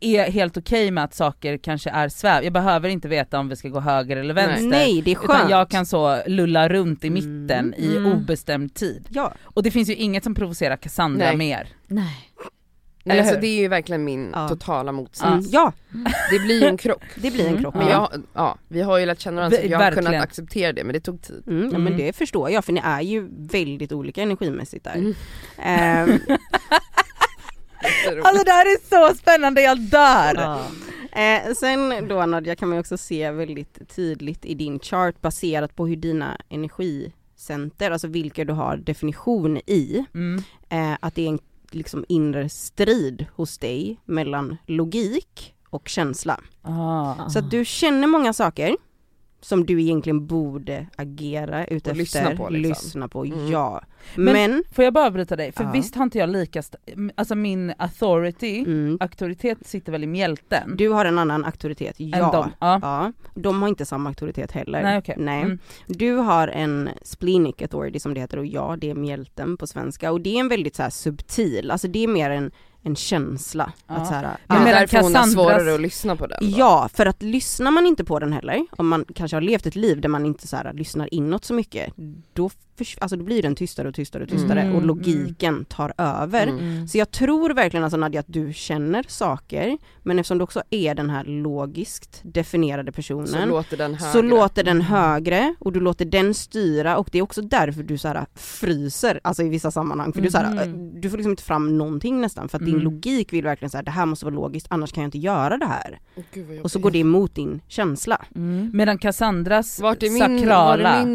Speaker 3: är helt okej med att saker kanske är sväv, jag behöver inte veta om vi ska gå höger eller vänster
Speaker 4: Nej det är skönt.
Speaker 3: utan jag kan så lulla runt i
Speaker 4: Mm.
Speaker 3: mitten i
Speaker 1: Mm.
Speaker 3: obestämd tid.
Speaker 4: Ja,
Speaker 3: Och det finns ju inget som provocerar Cassandra
Speaker 2: Nej.
Speaker 3: mer.
Speaker 1: Nej.
Speaker 2: Nej,
Speaker 3: Eller
Speaker 2: alltså det är ju verkligen min
Speaker 4: Ja.
Speaker 2: totala motsats.
Speaker 4: mm, ja
Speaker 2: Det blir ju en krock.
Speaker 4: det blir en
Speaker 3: Mm.
Speaker 4: krock.
Speaker 2: Men
Speaker 3: Ja.
Speaker 2: jag, ja, vi har ju lärt känna varandra så jag har kunnat acceptera det men det tog tid.
Speaker 4: Mm, ja,
Speaker 3: Mm.
Speaker 4: men det förstår jag för ni är ju väldigt olika energimässigt där.
Speaker 2: Mm. Jätteroligt.
Speaker 3: Alltså det här är så spännande, jag dör!
Speaker 1: Ja.
Speaker 4: Eh, sen då Nadja kan man ju också se väldigt tydligt i din chart baserat på hur dina energicenter, alltså vilka du har definition i,
Speaker 3: Mm.
Speaker 4: eh, att det är en liksom inre strid hos dig mellan logik och känsla.
Speaker 3: Ah.
Speaker 4: Så att du känner många saker som du egentligen borde agera utefter,
Speaker 2: lyssna på, liksom.
Speaker 4: lyssna på
Speaker 2: Mm.
Speaker 4: ja.
Speaker 3: Men-
Speaker 4: Men,
Speaker 3: Får jag bara avbryta dig? För
Speaker 4: Ja.
Speaker 3: visst har inte jag lika, alltså min authority,
Speaker 4: mm,
Speaker 3: auktoritet sitter väl i mjälten?
Speaker 4: du har en annan auktoritet, ja.
Speaker 3: Än dem? Ja.
Speaker 4: Ja, de har inte samma auktoritet heller.
Speaker 3: Nej okej.
Speaker 4: Nej.
Speaker 3: Mm.
Speaker 4: Du har en splenic authority som det heter och ja, det är mjälten på svenska och det är en väldigt så här subtil, alltså det är mer en, en känsla.
Speaker 3: Ja.
Speaker 4: Att så här,
Speaker 3: Men
Speaker 2: därför hon har
Speaker 3: Cassandras-
Speaker 2: svårare att lyssna på den då.
Speaker 4: Ja, för att lyssnar man inte på den heller, om man kanske har levt ett liv där man inte så här, lyssnar inåt så mycket, då, förs- alltså, då blir den tystare och tystare och tystare
Speaker 3: Mm,
Speaker 4: och logiken tar över.
Speaker 2: Mm.
Speaker 3: Mm.
Speaker 4: Så jag tror verkligen alltså Nadja att du känner saker, men eftersom du också är den här logiskt definierade personen
Speaker 2: Så låter den högre.
Speaker 4: så låter den högre och du låter den styra och det är också därför du så här fryser, alltså i vissa sammanhang, för du, så här,
Speaker 3: Mhm.
Speaker 4: du får liksom inte fram någonting nästan för din
Speaker 3: Mm.
Speaker 4: logik vill verkligen säga det här måste vara logiskt annars kan jag inte göra det här.
Speaker 2: Vad
Speaker 4: Och så går det emot din känsla.
Speaker 3: Mm. Medan Cassandras
Speaker 2: Vart är min, var
Speaker 3: sakrala,
Speaker 2: är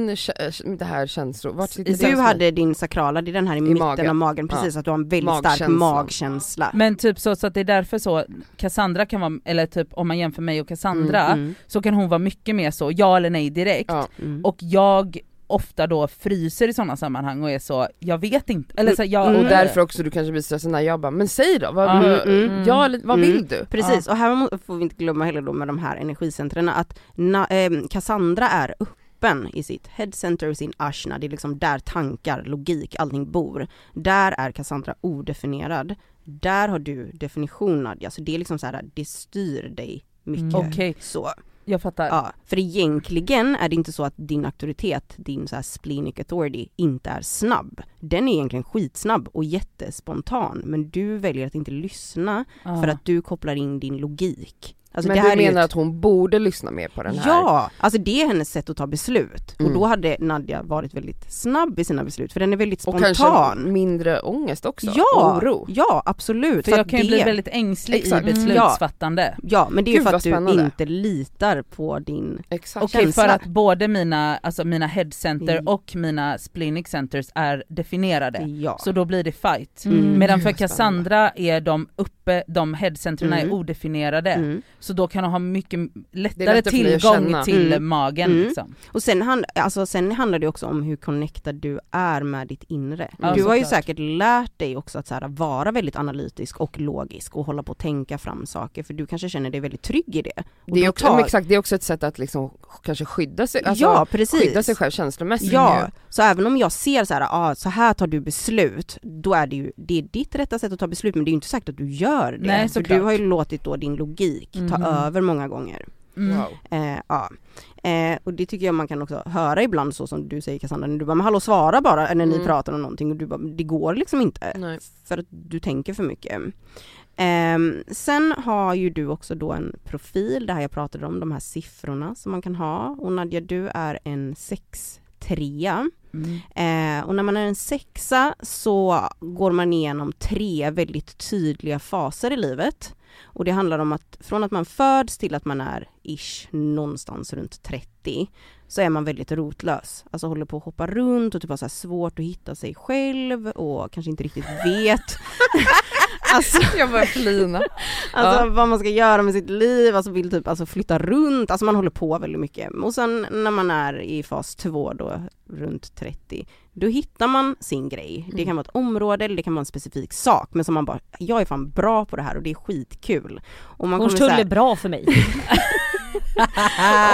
Speaker 2: min det här känslor, vart
Speaker 3: I-?
Speaker 4: Du hade din sakrala, det är den här i, mitten
Speaker 2: magen.
Speaker 4: av magen,
Speaker 2: Ja.
Speaker 4: precis att du har en väldigt stark
Speaker 2: Magkänslan.
Speaker 4: magkänsla.
Speaker 3: men typ så, så att det är därför så, Cassandra kan vara, eller typ om man jämför mig och Cassandra,
Speaker 4: Mm, mm,
Speaker 3: så kan hon vara mycket mer så, ja eller nej direkt.
Speaker 2: Ja.
Speaker 4: mm.
Speaker 3: Och jag ofta då fryser i sådana sammanhang och är så, jag vet inte, eller så, jag,
Speaker 4: Mm.
Speaker 2: Och därför också du kanske blir stressad när jag bara, men säg då, vad,
Speaker 3: Mm,
Speaker 2: vad-
Speaker 4: mm,
Speaker 2: ja, vad
Speaker 4: mm.
Speaker 2: vill du?
Speaker 4: Precis, och här får vi inte glömma heller då med de här energicentren att na, eh, Cassandra är öppen i sitt head center, sin ashna, det är liksom där tankar, logik, allting bor. Där är Cassandra odefinierad. Där har du definition Nadja, så det är liksom så här, det styr dig mycket.
Speaker 3: Mm. Okej.
Speaker 4: Så,
Speaker 3: jag fattar.
Speaker 4: ja. För egentligen är det inte så att din auktoritet, din så här splenic authority, inte är snabb. Den är egentligen skitsnabb och jättespontan, men du väljer att inte lyssna
Speaker 3: Ja.
Speaker 4: för att du kopplar in din logik. Alltså
Speaker 2: men
Speaker 4: det
Speaker 2: du menar
Speaker 4: ett-
Speaker 2: att hon borde lyssna mer på den här?
Speaker 4: Ja, alltså det är hennes sätt att ta beslut.
Speaker 2: Mm.
Speaker 4: Och då hade Nadja varit väldigt snabb i sina beslut, för den är väldigt
Speaker 2: Och
Speaker 4: spontan.
Speaker 2: kanske mindre ångest också?
Speaker 4: ja,
Speaker 2: Oro?
Speaker 4: ja absolut.
Speaker 3: För
Speaker 4: Så
Speaker 3: jag kan ju
Speaker 4: det,
Speaker 3: bli väldigt ängslig
Speaker 2: Exakt.
Speaker 3: i
Speaker 2: Mm.
Speaker 3: beslutsfattande.
Speaker 4: Ja, men det är ju
Speaker 2: Gud,
Speaker 4: för att du inte litar på din...
Speaker 2: Exakt.
Speaker 3: Okej, för
Speaker 4: känsla.
Speaker 3: att både mina, alltså mina head center
Speaker 4: Mm.
Speaker 3: och mina splenic centers är definierade.
Speaker 4: Ja.
Speaker 3: Så då blir det fight.
Speaker 1: Mm.
Speaker 3: Medan för Cassandra är de uppe, de headcentrerna
Speaker 4: Mm.
Speaker 3: är odefinierade.
Speaker 4: Mm.
Speaker 3: Så då kan hon ha mycket lättare,
Speaker 2: lättare
Speaker 3: tillgång till
Speaker 4: Mm.
Speaker 3: magen
Speaker 4: Mm.
Speaker 3: liksom.
Speaker 4: Och sen, hand, alltså, sen handlar det också om hur connectad du är med ditt inre.
Speaker 3: Ja,
Speaker 4: du har ju säkert lärt dig också att så här, vara väldigt analytisk och logisk och hålla på att tänka fram saker för du kanske känner dig väldigt trygg i det. Och
Speaker 2: Det är, också,
Speaker 4: tar-
Speaker 2: exakt, det är också ett sätt att liksom kanske skydda sig, alltså
Speaker 4: ja precis.
Speaker 2: skydda sig själv känslomässigt
Speaker 4: Ja, så även om jag ser så här, ah, så här tar du beslut, då är det ju, det är ditt rätta sätt att ta beslut men det är ju inte sagt att du gör det.
Speaker 3: Nej,
Speaker 4: för du har ju låtit då din logik ta
Speaker 3: Mhm.
Speaker 4: över många gånger.
Speaker 3: Mm.
Speaker 2: Wow.
Speaker 4: Eh, ja. eh, och det tycker jag man kan också höra ibland så som du säger Cassandra, när du bara men hallå svara bara när ni
Speaker 2: Mm.
Speaker 4: pratar om någonting och du bara det går liksom inte.
Speaker 2: Nej.
Speaker 4: För att du tänker för mycket. Ehm, sen har ju du också då en profil, det här jag pratade om, de här siffrorna som man kan ha. Och Nadja du är en 6-3.
Speaker 3: Mm.
Speaker 4: Eh, och när man är en sexa så går man igenom tre väldigt tydliga faser i livet. Och det handlar om att från att man föds till att man är ish någonstans runt 30 så är man väldigt rotlös. Alltså håller på att hoppa runt och typ har så svårt att hitta sig själv och kanske inte riktigt vet alltså,
Speaker 2: Jag börjar flina.
Speaker 4: alltså vad man ska göra med sitt liv, alltså vill typ alltså flytta runt, alltså man håller på väldigt mycket. Och sen när man är i fas 2 då, runt 30, då hittar man sin grej. Det kan vara ett område eller det kan vara en specifik sak, men som man bara, jag är fan bra på det här och det är skitkul. Och man
Speaker 1: Hornstull
Speaker 4: här-
Speaker 1: är bra för mig.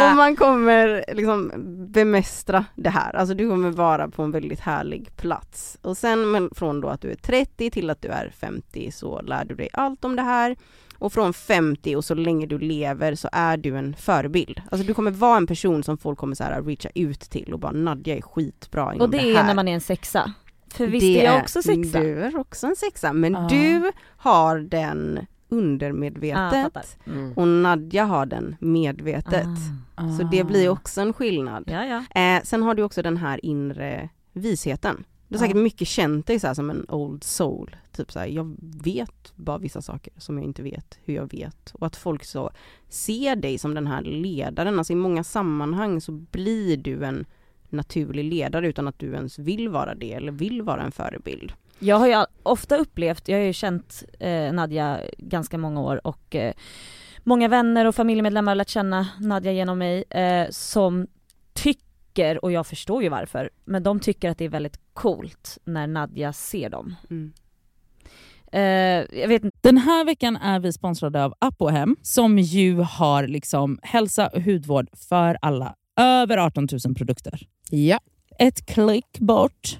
Speaker 4: och man kommer liksom bemästra det här, alltså du kommer vara på en väldigt härlig plats. Och sen från då att du är 30 till att du är 50 så lär du dig allt om det här. Och från 50 och så länge du lever så är du en förebild. Alltså du kommer vara en person som folk kommer så här reacha ut till och bara Nadja är skitbra inom
Speaker 1: Och det
Speaker 4: det
Speaker 1: är
Speaker 4: här.
Speaker 1: när man är en sexa. För visst
Speaker 4: Det
Speaker 1: är jag också sexa?
Speaker 4: Du är också en sexa, men
Speaker 3: Ja.
Speaker 4: du har den undermedvetet
Speaker 1: fattar.
Speaker 2: Mm.
Speaker 4: och Nadja har den medvetet.
Speaker 1: Ah.
Speaker 4: Så det blir också en skillnad.
Speaker 1: Ja, ja.
Speaker 4: Eh, sen har du också den här inre visheten. Du har
Speaker 3: Ja.
Speaker 4: säkert mycket känt dig så som en old soul. Typ så här, jag vet bara vissa saker som jag inte vet hur jag vet. Och att folk så ser dig som den här ledaren. Alltså i många sammanhang så blir du en naturlig ledare utan att du ens vill vara det eller vill vara en förebild.
Speaker 1: Jag har ju ofta upplevt, jag har ju känt eh, Nadja ganska många år och eh, många vänner och familjemedlemmar har lärt känna Nadja genom mig eh, som tycker, och jag förstår ju varför, men de tycker att det är väldigt coolt när Nadja ser dem.
Speaker 4: Mm.
Speaker 1: Jag vet inte,
Speaker 3: Den här veckan är vi sponsrade av Apohem som ju har liksom hälsa och hudvård för alla. Över 18 000 produkter.
Speaker 2: Ja.
Speaker 3: Ett klick bort.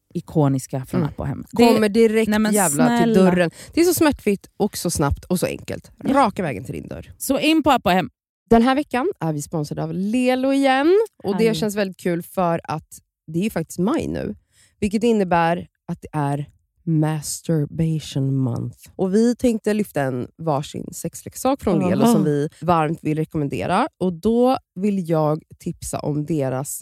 Speaker 3: ikoniska från
Speaker 2: Mm.
Speaker 3: Det-
Speaker 2: Kommer direkt
Speaker 3: Nej, men
Speaker 2: jävla till
Speaker 3: snälla.
Speaker 2: dörren. Det är så smärtfritt och så snabbt och så enkelt. Raka vägen till din dörr.
Speaker 3: Så in på Apohem.
Speaker 2: Den här veckan är vi sponsrade av Lelo igen. Och Det känns väldigt kul för att det är ju faktiskt maj nu. Vilket innebär att det är masturbation month. Och Vi tänkte lyfta en varsin sexleksak från. Lelo som vi varmt vill rekommendera. Och Då vill jag tipsa om deras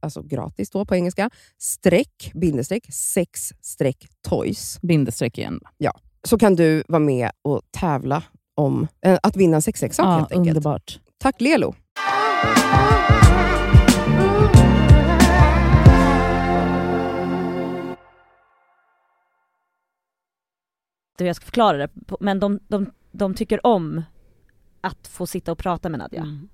Speaker 2: alltså gratis då på engelska, streck, bindestreck, sex streck toys.
Speaker 3: Bindestreck igen.
Speaker 2: Så kan du vara med och tävla om eh, att vinna en sexleksak
Speaker 3: Ja,
Speaker 2: helt enkelt.
Speaker 3: underbart.
Speaker 2: Tack Lelo!
Speaker 1: hur jag ska förklara det, men de, de, de tycker om att få sitta och prata med Nadja.
Speaker 4: Mm.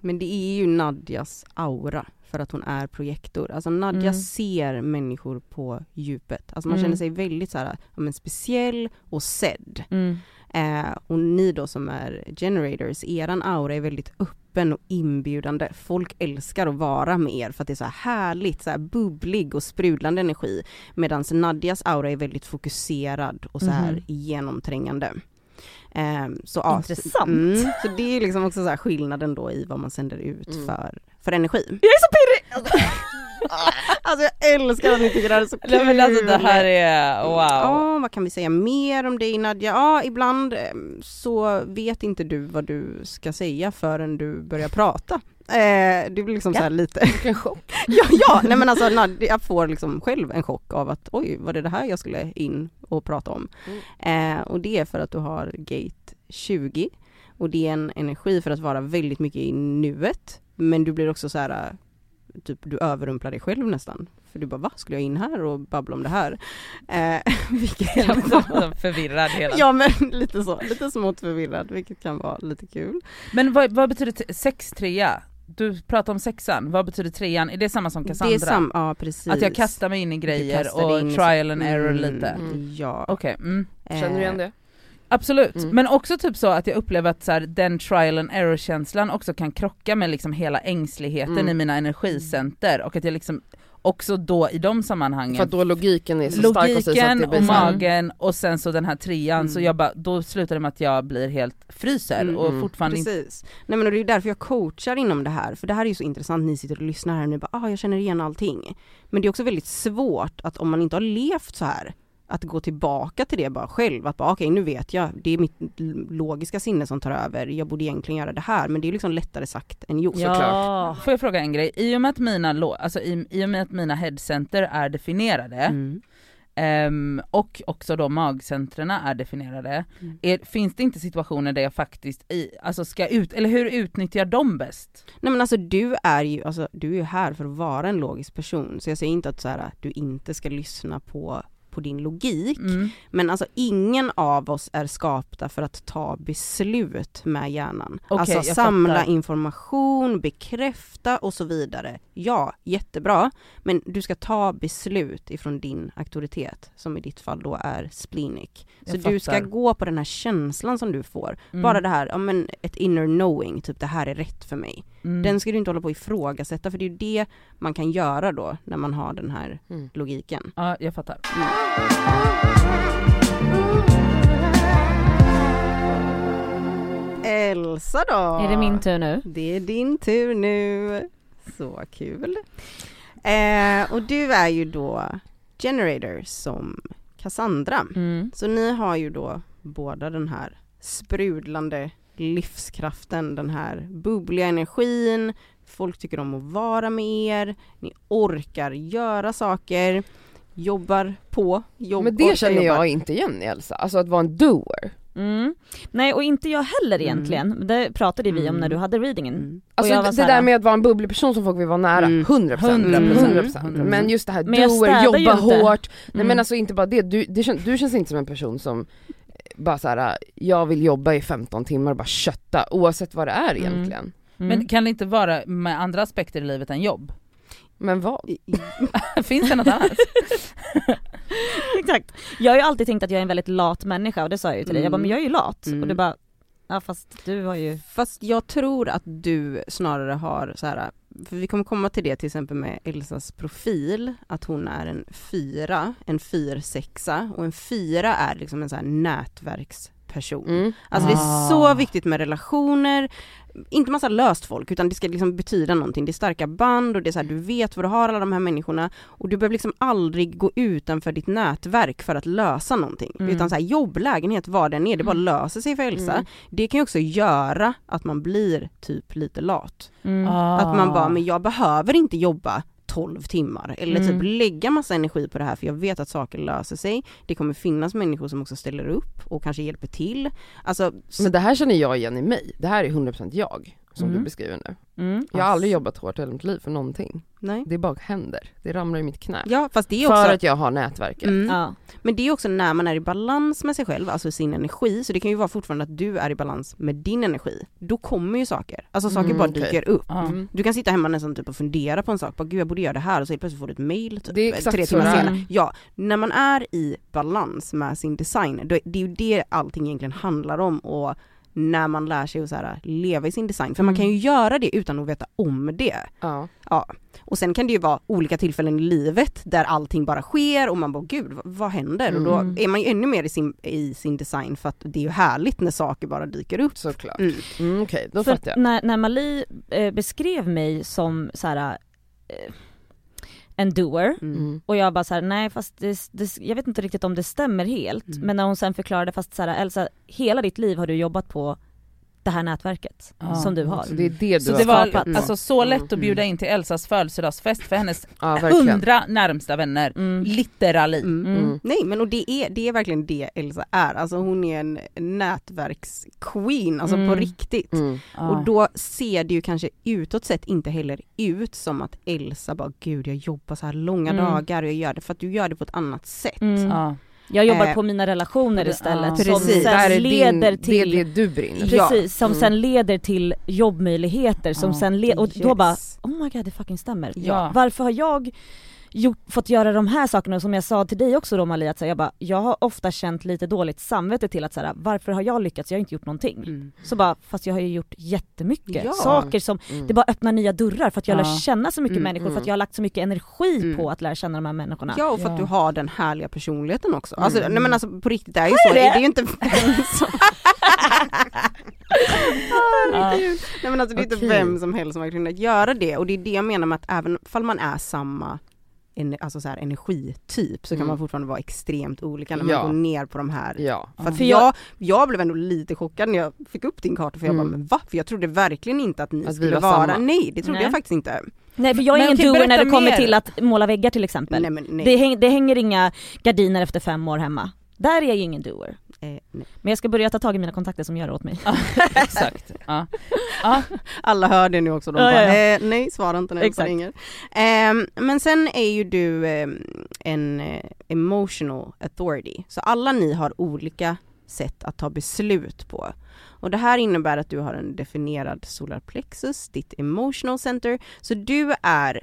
Speaker 4: Men det är ju Nadjas aura för att hon är projektor. Alltså Nadja
Speaker 1: Mm.
Speaker 4: ser människor på djupet. Alltså man
Speaker 1: Mm.
Speaker 4: känner sig väldigt så här, ja, men speciell och sedd.
Speaker 1: Mm.
Speaker 4: Eh, och ni då som är generators, eran aura är väldigt öppen och inbjudande. Folk älskar att vara med er för att det är så här härligt, så här bubblig och sprudlande energi. Medan Nadjas aura är väldigt fokuserad och så här
Speaker 1: Mhm.
Speaker 4: genomträngande. Eh, så, ja, så-
Speaker 1: Intressant.
Speaker 4: Mm, så det är liksom också så skillnaden då i vad man sänder ut
Speaker 2: Mm.
Speaker 4: för, för energi.
Speaker 1: Jag är så pirrig!
Speaker 4: Alltså jag älskar att ni tycker det här är så kul!
Speaker 3: Nej, men alltså, det här är wow.
Speaker 4: Ja, vad kan vi säga mer om dig Nadja? Ja, ibland eh, så vet inte du vad du ska säga förrän du börjar prata. Eh, det blir liksom så här lite,
Speaker 2: Vilken chock!
Speaker 4: ja, ja, nej men alltså Nadja jag får liksom själv en chock av att oj, var det det här jag skulle in och prata om? Eh, och det är för att du har gate 20 och det är en energi för att vara väldigt mycket i nuet men du blir också så här typ du överrumplar dig själv nästan. För du bara va, skulle jag in här och babbla om det här? Eh, vilket kan vara,
Speaker 3: förvirrad hela
Speaker 4: ja men lite så, lite smått förvirrad vilket kan vara lite kul.
Speaker 3: Men vad, vad betyder sex trea? Du pratar om sexan, vad betyder trean? Är det samma som Cassandra?
Speaker 4: Det är sam, ja precis.
Speaker 3: Att jag kastar mig in i grejer och
Speaker 4: in
Speaker 3: trial and error
Speaker 4: Mm,
Speaker 3: lite?
Speaker 2: Mm.
Speaker 4: Ja.
Speaker 3: Okej, mm.
Speaker 2: Känner du igen det?
Speaker 3: Absolut,
Speaker 2: Mm.
Speaker 3: men också typ så att jag upplever att så här, den trial and error känslan också kan krocka med liksom hela ängsligheten
Speaker 2: Mm.
Speaker 3: i mina energicenter och att jag liksom också då i de sammanhangen
Speaker 2: För att då logiken är så stark och
Speaker 3: Logiken
Speaker 2: det blir
Speaker 3: och
Speaker 2: här-
Speaker 3: magen och sen så den här trean
Speaker 4: Mm.
Speaker 3: så jag bara, då slutar det med att jag blir helt fryser
Speaker 4: Mm.
Speaker 3: och
Speaker 2: Mm.
Speaker 3: fortfarande inte
Speaker 4: Precis. Nej men och det är därför jag coachar inom det här, för det här är ju så intressant, ni sitter och lyssnar här och ni bara ah jag känner igen allting. Men det är också väldigt svårt att om man inte har levt så här att gå tillbaka till det bara själv, att bara okej nu vet jag, det är mitt logiska sinne som tar över, jag borde egentligen göra det här, men det är liksom lättare sagt än gjort.
Speaker 1: Ja.
Speaker 3: Får jag fråga en grej? I och med att mina, alltså i, i och med att mina headcenter är definierade
Speaker 4: Mm.
Speaker 3: ehm, och också då magcentren är definierade,
Speaker 4: Mm.
Speaker 3: är, finns det inte situationer där jag faktiskt i, alltså ska ut, eller hur utnyttjar jag dem bäst?
Speaker 4: Nej men alltså du är ju, alltså, du är ju här för att vara en logisk person, så jag säger inte att så här, att du inte ska lyssna på på din logik.
Speaker 3: Mm.
Speaker 4: Men alltså ingen av oss är skapta för att ta beslut med hjärnan.
Speaker 3: Okej,
Speaker 4: alltså samla
Speaker 3: fattar.
Speaker 4: information, bekräfta och så vidare. Ja, jättebra. Men du ska ta beslut ifrån din auktoritet, som i ditt fall då är splenic. Så
Speaker 3: Jag
Speaker 4: du ska
Speaker 3: fattar.
Speaker 4: gå på den här känslan som du får.
Speaker 3: Mm.
Speaker 4: Bara det här, ja men ett inner knowing, typ det här är rätt för mig.
Speaker 3: Mm.
Speaker 4: Den ska du inte hålla på och ifrågasätta för det är ju det man kan göra då när man har den här
Speaker 2: Mm.
Speaker 4: logiken.
Speaker 3: Ja, jag fattar.
Speaker 4: Elsa då?
Speaker 1: Är det min tur nu?
Speaker 4: Det är din tur nu. Så kul. Eh, och du är ju då generator som Cassandra.
Speaker 1: Mm.
Speaker 4: Så ni har ju då båda den här sprudlande livskraften, den här bubbliga energin, folk tycker om att vara med er, ni orkar göra saker, jobbar på, jobb,
Speaker 2: Men det känner
Speaker 4: jobba.
Speaker 2: jag inte igen i Elsa, alltså att vara en doer.
Speaker 1: Mm. Nej och inte jag heller
Speaker 4: Mm.
Speaker 1: egentligen, det pratade vi om
Speaker 4: Mm.
Speaker 1: när du hade readingen.
Speaker 4: Mm.
Speaker 2: Alltså
Speaker 1: jag
Speaker 2: det
Speaker 1: här-
Speaker 2: där med att vara en bubblig person som folk vill vara nära,
Speaker 4: Mm.
Speaker 2: 100%.
Speaker 3: 100%.
Speaker 2: 100%. Men just det här
Speaker 1: jag
Speaker 2: doer, jobba hårt. Nej
Speaker 1: Mm.
Speaker 2: men alltså inte bara det, du, det kän, du känns inte som en person som bara såhär, jag vill jobba i 15 timmar och bara kötta oavsett vad det är
Speaker 1: Mm.
Speaker 2: egentligen.
Speaker 1: Mm.
Speaker 3: Men kan det inte vara med andra aspekter i livet än jobb?
Speaker 2: Men vad?
Speaker 3: Finns det något annat?
Speaker 1: Exakt. Jag har ju alltid tänkt att jag är en väldigt lat människa och det sa jag ju till dig, jag bara
Speaker 4: Mm.
Speaker 1: men jag är ju lat.
Speaker 4: Mm.
Speaker 1: Och du bara, ja fast du har ju
Speaker 4: Fast jag tror att du snarare har så här, för vi kommer komma till det till exempel med Elsas profil, att hon är en fyra, en fyrsexa och en fyra är liksom en så här nätverksperson.
Speaker 2: Mm.
Speaker 4: Alltså det
Speaker 3: Ah.
Speaker 4: är så viktigt med relationer, inte massa löst folk utan det ska liksom betyda någonting, det är starka band och det är så här, du vet vad du har alla de här människorna och du behöver liksom aldrig gå utanför ditt nätverk för att lösa någonting.
Speaker 1: Mm.
Speaker 4: Utan så här, jobb, lägenhet, vad den är, det bara löser sig för Elsa.
Speaker 2: Mm.
Speaker 4: Det kan ju också göra att man blir typ lite lat.
Speaker 1: mm.
Speaker 3: Ah.
Speaker 4: Att man bara, men jag behöver inte jobba 12 timmar eller typ
Speaker 1: Mm.
Speaker 4: lägga massa energi på det här för jag vet att saker löser sig. Det kommer finnas människor som också ställer upp och kanske hjälper till. Alltså,
Speaker 2: Men det här känner jag igen i mig, det här är 100% jag som
Speaker 1: Mm.
Speaker 2: du beskriver nu.
Speaker 1: Mm.
Speaker 2: Jag har aldrig jobbat hårt i hela mitt liv för någonting.
Speaker 4: nej.
Speaker 2: Det bara händer, det ramlar i mitt knä.
Speaker 4: Ja fast det är också
Speaker 2: För att jag har nätverket.
Speaker 4: Mm.
Speaker 1: Ja.
Speaker 4: Men det är också när man är i balans med sig själv, alltså sin energi, så det kan ju vara fortfarande att du är i balans med din energi. Då kommer ju saker, alltså saker
Speaker 2: Mm,
Speaker 4: bara
Speaker 2: okej.
Speaker 4: dyker upp.
Speaker 2: Mm.
Speaker 4: Du kan sitta hemma nästan typ och fundera på en sak, bara gud jag borde göra det här och så helt plötsligt får du ett mail typ,
Speaker 2: Det är exakt
Speaker 4: tre timmar senare. Ja, när man är i balans med sin design, då, det är ju det allting egentligen handlar om och när man lär sig att så här, leva i sin design, för man
Speaker 1: Mm.
Speaker 4: kan ju göra det utan att veta om det.
Speaker 2: Ja.
Speaker 4: Ja, och sen kan det ju vara olika tillfällen i livet där allting bara sker och man bara gud vad, vad händer? Och
Speaker 1: Mm.
Speaker 4: då är man ju ännu mer i sin, i sin design för att det är ju härligt när saker bara dyker upp.
Speaker 2: Såklart.
Speaker 4: Mm.
Speaker 2: Mm, Okej, då
Speaker 1: För
Speaker 2: fattar jag.
Speaker 1: när, när Mali eh, beskrev mig som så här, eh, en doer
Speaker 4: Mm.
Speaker 2: Mm.
Speaker 1: och jag bara så här, nej fast det, det, jag vet inte riktigt om det stämmer helt.
Speaker 4: Mm.
Speaker 1: Men när hon sen förklarade fast så här, Elsa, hela ditt liv har du jobbat på det här nätverket
Speaker 3: Ja.
Speaker 1: som du har.
Speaker 2: Så det är det du
Speaker 3: Så
Speaker 2: har
Speaker 3: det var
Speaker 1: skapat.
Speaker 3: alltså så lätt
Speaker 2: Mm.
Speaker 3: att bjuda in till Elsas födelsedagsfest för hennes hundra närmsta vänner,
Speaker 1: Mm.
Speaker 3: literally.
Speaker 4: Mm.
Speaker 2: Mm.
Speaker 4: Nej men och det är, det är verkligen det Elsa är, alltså hon är en nätverksqueen, alltså
Speaker 1: Mm.
Speaker 4: på riktigt.
Speaker 2: Mm.
Speaker 3: Ja.
Speaker 4: Och då ser det ju kanske utåt sett inte heller ut som att Elsa bara gud jag jobbar så här långa
Speaker 1: Mm.
Speaker 4: dagar och jag gör det för att du gör det på ett annat sätt.
Speaker 3: Ja.
Speaker 1: Jag jobbar
Speaker 4: Eh,
Speaker 1: på mina relationer istället
Speaker 3: ja.
Speaker 1: som
Speaker 4: Precis.
Speaker 1: sen leder
Speaker 2: din,
Speaker 1: till
Speaker 2: det är det du brinner.
Speaker 1: Precis, som
Speaker 2: Mm.
Speaker 1: sen leder till jobbmöjligheter som
Speaker 3: Ja.
Speaker 1: sen le- och då bara oh my god det fucking stämmer.
Speaker 3: Ja.
Speaker 1: Varför har jag gjort, fått göra de här sakerna som jag sa till dig också då Malia, att så här, jag bara, jag har ofta känt lite dåligt samvete till att så här, varför har jag lyckats, jag har inte gjort någonting.
Speaker 4: Mm.
Speaker 1: Så bara, fast jag har ju gjort jättemycket
Speaker 4: Ja.
Speaker 1: saker som,
Speaker 2: Mm.
Speaker 1: det bara öppnar nya dörrar för att jag
Speaker 3: Ja.
Speaker 1: lär känna så mycket
Speaker 4: Mm,
Speaker 1: människor, för
Speaker 2: mm.
Speaker 1: att jag har lagt så mycket energi
Speaker 4: Mm.
Speaker 1: på att lära känna de här människorna.
Speaker 4: Ja och för att
Speaker 3: Ja.
Speaker 4: du har den härliga personligheten också. Alltså,
Speaker 2: Mm.
Speaker 4: nej men alltså på riktigt det är ju så, det
Speaker 1: det?
Speaker 4: är ju inte vem som... Herregud. Nej men alltså det är inte
Speaker 2: Okej.
Speaker 4: vem som helst som har kunnat göra det och det är det jag menar med att även fall man är samma en, alltså så här, energityp så kan
Speaker 2: Mm.
Speaker 4: man fortfarande vara extremt olika när man
Speaker 2: Ja.
Speaker 4: går ner på de här
Speaker 2: Ja.
Speaker 4: För,
Speaker 1: För
Speaker 4: jag,
Speaker 1: jag-
Speaker 4: blev ändå lite chockad när jag fick upp din karta för jag
Speaker 2: Mm.
Speaker 4: bara men va? För jag trodde verkligen inte att ni
Speaker 2: Att
Speaker 4: skulle
Speaker 2: var
Speaker 4: vara,
Speaker 2: samma.
Speaker 4: nej det trodde
Speaker 1: Nej.
Speaker 4: jag faktiskt inte.
Speaker 1: Nej för jag är
Speaker 3: Men
Speaker 1: ingen doer när det kommer
Speaker 3: mer.
Speaker 1: till att måla väggar till exempel.
Speaker 4: Nej men nej.
Speaker 1: Det, häng, det hänger inga gardiner efter fem år hemma. Där är jag ingen doer.
Speaker 4: Eh.
Speaker 1: Men jag ska börja ta tag i mina kontakter som gör det åt mig.
Speaker 3: Exakt. Ja. Ja.
Speaker 4: Alla hör det nu också, de
Speaker 1: Ja,
Speaker 4: bara
Speaker 1: ja, ja.
Speaker 4: Eh, nej svara inte när jag ringer. Ehm, men sen är ju du ehm, en eh, emotional authority, så alla ni har olika sätt att ta beslut på. Och det här innebär att du har en definierad solar plexus, ditt emotional center, så du är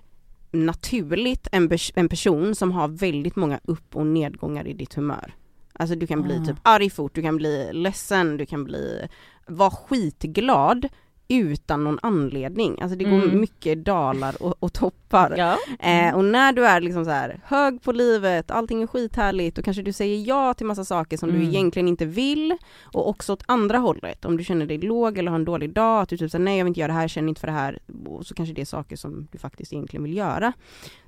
Speaker 4: naturligt en, en person som har väldigt många upp och nedgångar i ditt humör. Alltså du kan bli
Speaker 3: Ah.
Speaker 4: typ arg fort, du kan bli ledsen, du kan bli, vara skitglad utan någon anledning. Alltså det går
Speaker 1: Mm.
Speaker 4: mycket dalar och, och toppar.
Speaker 1: Ja.
Speaker 4: Eh, och när du är liksom så här hög på livet, allting är skithärligt, då kanske du säger ja till massa saker som
Speaker 3: Mm.
Speaker 4: du egentligen inte vill. Och också åt andra hållet, om du känner dig låg eller har en dålig dag, att du typ säger nej jag vill inte göra det här, känner inte för det här. Och så kanske det är saker som du faktiskt egentligen vill göra.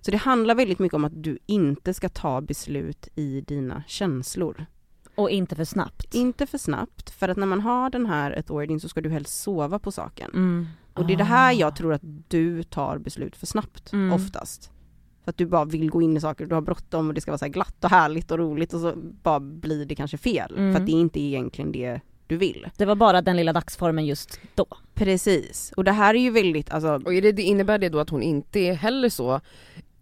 Speaker 4: Så det handlar väldigt mycket om att du inte ska ta beslut i dina känslor.
Speaker 1: Och inte för snabbt.
Speaker 4: Inte för snabbt, för att när man har den här authority så ska du helst sova på saken.
Speaker 1: Mm.
Speaker 4: Och det är det här
Speaker 3: Ah.
Speaker 4: jag tror att du tar beslut för snabbt,
Speaker 1: Mm.
Speaker 4: oftast. För att du bara vill gå in i saker, du har bråttom och det ska vara så här glatt och härligt och roligt och så bara blir det kanske fel.
Speaker 1: Mm.
Speaker 4: För att det är inte egentligen det du vill.
Speaker 1: Det var bara den lilla dagsformen just då.
Speaker 4: Precis, och det här är ju väldigt, alltså
Speaker 2: Och är det, det innebär det då att hon inte är heller så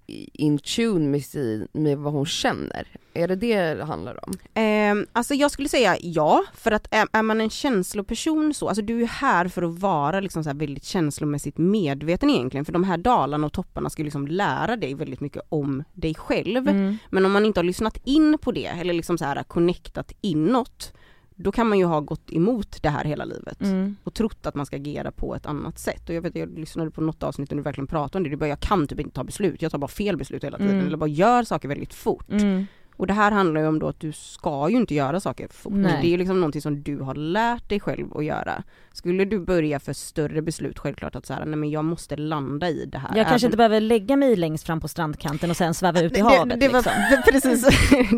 Speaker 2: in tune med, sin, med vad hon känner? Är det det det handlar om?
Speaker 4: Ehm, alltså jag skulle säga ja, för att är, är man en känsloperson så, alltså du är här för att vara liksom så väldigt känslomässigt medveten egentligen, för de här dalarna och topparna ska liksom lära dig väldigt mycket om dig själv.
Speaker 1: Mm.
Speaker 4: Men om man inte har lyssnat in på det, eller liksom så här connectat inåt, då kan man ju ha gått emot det här hela livet
Speaker 1: Mm.
Speaker 4: och trott att man ska agera på ett annat sätt. Och jag vet, jag lyssnade på något avsnitt och du verkligen pratade om det, du bara jag kan typ inte ta beslut, jag tar bara fel beslut hela tiden,
Speaker 1: Mm.
Speaker 4: eller bara gör saker väldigt fort.
Speaker 1: Mm.
Speaker 4: Och det här handlar ju om då att du ska ju inte göra saker fort.
Speaker 1: Nej.
Speaker 4: Det är ju liksom någonting som du har lärt dig själv att göra. Skulle du börja för större beslut, självklart att så här, nej men jag måste landa i det här.
Speaker 1: Jag kanske
Speaker 4: Även-
Speaker 1: inte behöver lägga mig längst fram på strandkanten och sen sväva ut i
Speaker 4: det,
Speaker 1: havet
Speaker 4: det var
Speaker 1: liksom.
Speaker 4: precis